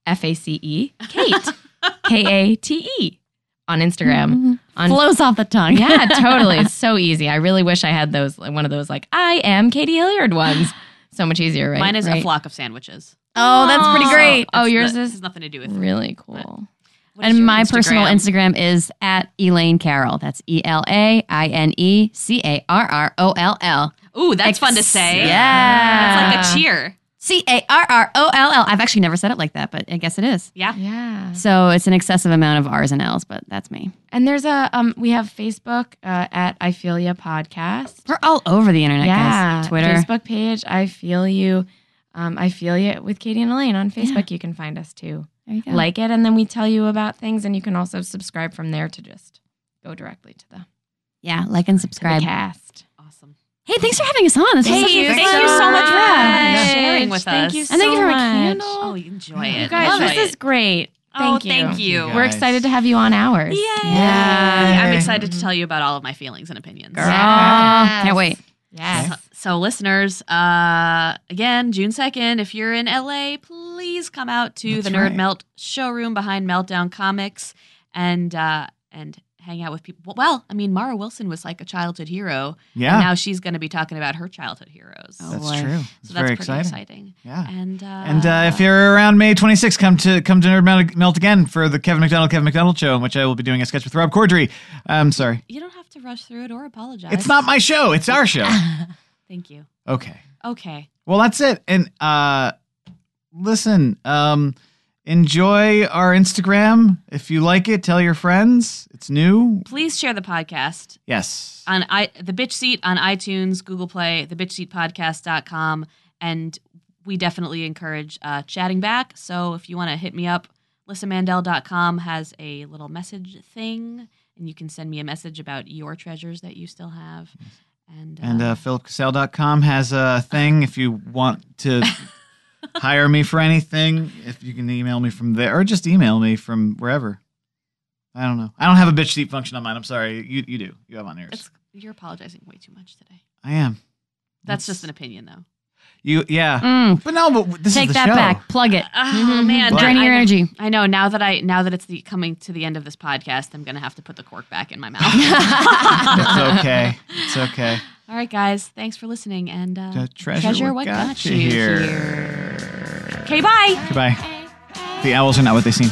F A C E Kate, *laughs* K A T E on Instagram.
Mhm.
On
flows off the tongue.
yeah, *laughs* totally. It's so easy. I really wish I had those one of those like I am Katie Hilliard ones. So much easier, right?
Mine is a flock of sandwiches.
Oh, that's pretty
Aw.
great.
Oh,
It's
yours
not-
is
has nothing to do with
really cool.
What is
and
your
my personal
Instagram?
Instagram is at Elaine Carroll. That's E L A I N E C A R R O L L.
Ooh, that's fun to say.
Yeah.
That's like a cheer.
C A R R O L L. I've actually never said it like that, but I guess it is.
Yeah.
Yeah.
So it's an excessive amount of R's and L's, but that's me.
And there's a um we have Facebook uh, at I Feel Ya Podcast.
We're all over the internet,
yeah.
guys. Twitter.
Facebook page, I feel you. Um, I feel you with Katie and Elaine on Facebook. You can find us too.
There you go.
Like it, and then we tell you about things, and you can also subscribe from there to just go directly to the,
yeah, like and
to the
subscribe.
cast.
Awesome.
Hey, thanks for having us on. This
Thank
such a
you
Thank you so much for
Yeah.
sharing with
Thank
us.
you
And thank you
so
for a
much.
candle.
Oh, you enjoy it.
You guys,
Enjoy
this
it.
is great.
Oh,
Thank you.
thank you.
Guys.
We're excited to have you on ours.
Yay.
Yeah.
I'm excited to tell you about all of my feelings and opinions.
Girl.
Yes.
Can't wait.
Yes.
So, so listeners, uh, again, June 2nd, if you're in LA, please come out to
That's
the Nerd
right.
Melt showroom behind Meltdown Comics and uh, and hang out with people. Well, I mean, Mara Wilson was like a childhood hero.
Yeah,
And now she's going to be talking about her childhood heroes.
Oh,
that's
boy.
true.
so
It's
that's
very
pretty
exciting.
exciting.
Yeah.
And uh,
And uh, if you're around May 26th, come to come to Nerd Melt, Melt again for the Kevin McDonald Kevin McDonald show, in which I will be doing a sketch with Rob Corddry. I'm sorry,
you don't have to rush through it or apologize.
it's not my show; it's our show. *laughs*
Thank you.
Okay.
Okay.
Well, that's it. And uh, listen, um, enjoy our Instagram. If you like it, tell your friends. It's new.
Please share the podcast.
Yes.
on I, the bitch seat on iTunes, Google Play, the bitch seat podcast.com. And we definitely encourage uh, chatting back. So if you want to hit me up, lissamandel.com has a little message thing, and you can send me a message about your treasures that you still have. And, uh,
And uh, philipcassell.com has a thing if you want to hire me for anything. If you can email me from there or just email me from wherever. I don't know. I don't have a bitch seat function on mine. I'm sorry. You you do. You have on yours.
it's, you're apologizing way too much today.
I am.
That's just an opinion, though.
You yeah.
Mm,
But no, but this
take
is the
that
show.
back. Plug it.
Oh man,
Well-
Draining
I-
your energy.
I know now that I now that it's the coming to the end of this podcast, I'm gonna have to put the cork back in my mouth.
It's okay. It's okay.
All right, guys. Thanks for listening. And uh,
The treasure, what, got, you here.
Okay, bye.
Goodbye. The owls are not what they seem.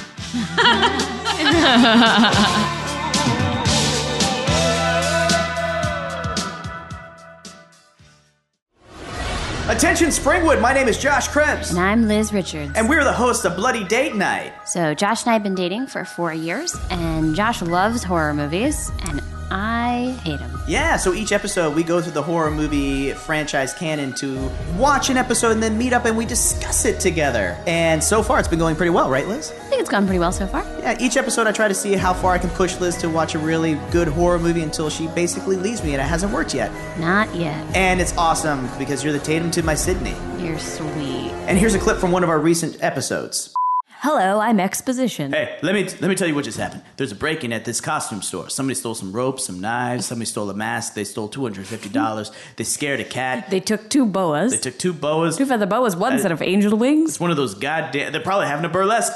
Attention, Springwood. My name is Josh Krebs.
And I'm Liz Richards.
And we're the hosts of Bloody Date Night.
So Josh and I have been dating for four years, and Josh loves horror movies, and I hate them.
Yeah, so each episode we go through the horror movie franchise canon to watch an episode and then meet up and we discuss it together. And so far it's been going pretty well, right, Liz?
I think it's gone pretty well so far.
Yeah, each episode I try to see how far I can push Liz to watch a really good horror movie until she basically leaves me and it hasn't worked yet.
Not yet.
And it's awesome because you're the Tatum to my Sydney.
You're sweet.
And here's a clip from one of our recent episodes.
Hello, I'm Exposition.
Hey, let me let me tell you what just happened. There's a break-in at this costume store. Somebody stole some ropes, some knives. Somebody stole a mask. They stole two hundred fifty dollars. They scared a cat.
They took two boas.
They took two boas.
two feather boas, one
Uh,
set of angel wings.
It's one of those goddamn. They're probably having a burlesque.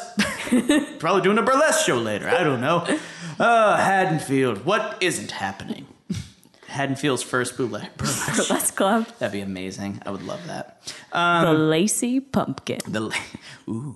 *laughs* probably doing a burlesque show later. I don't know. Uh, Haddonfield. What isn't happening? Haddonfield's first bootleg burlesque.
Let's club.
That'd be amazing. I would love that.
the lacy pumpkin.
The ooh.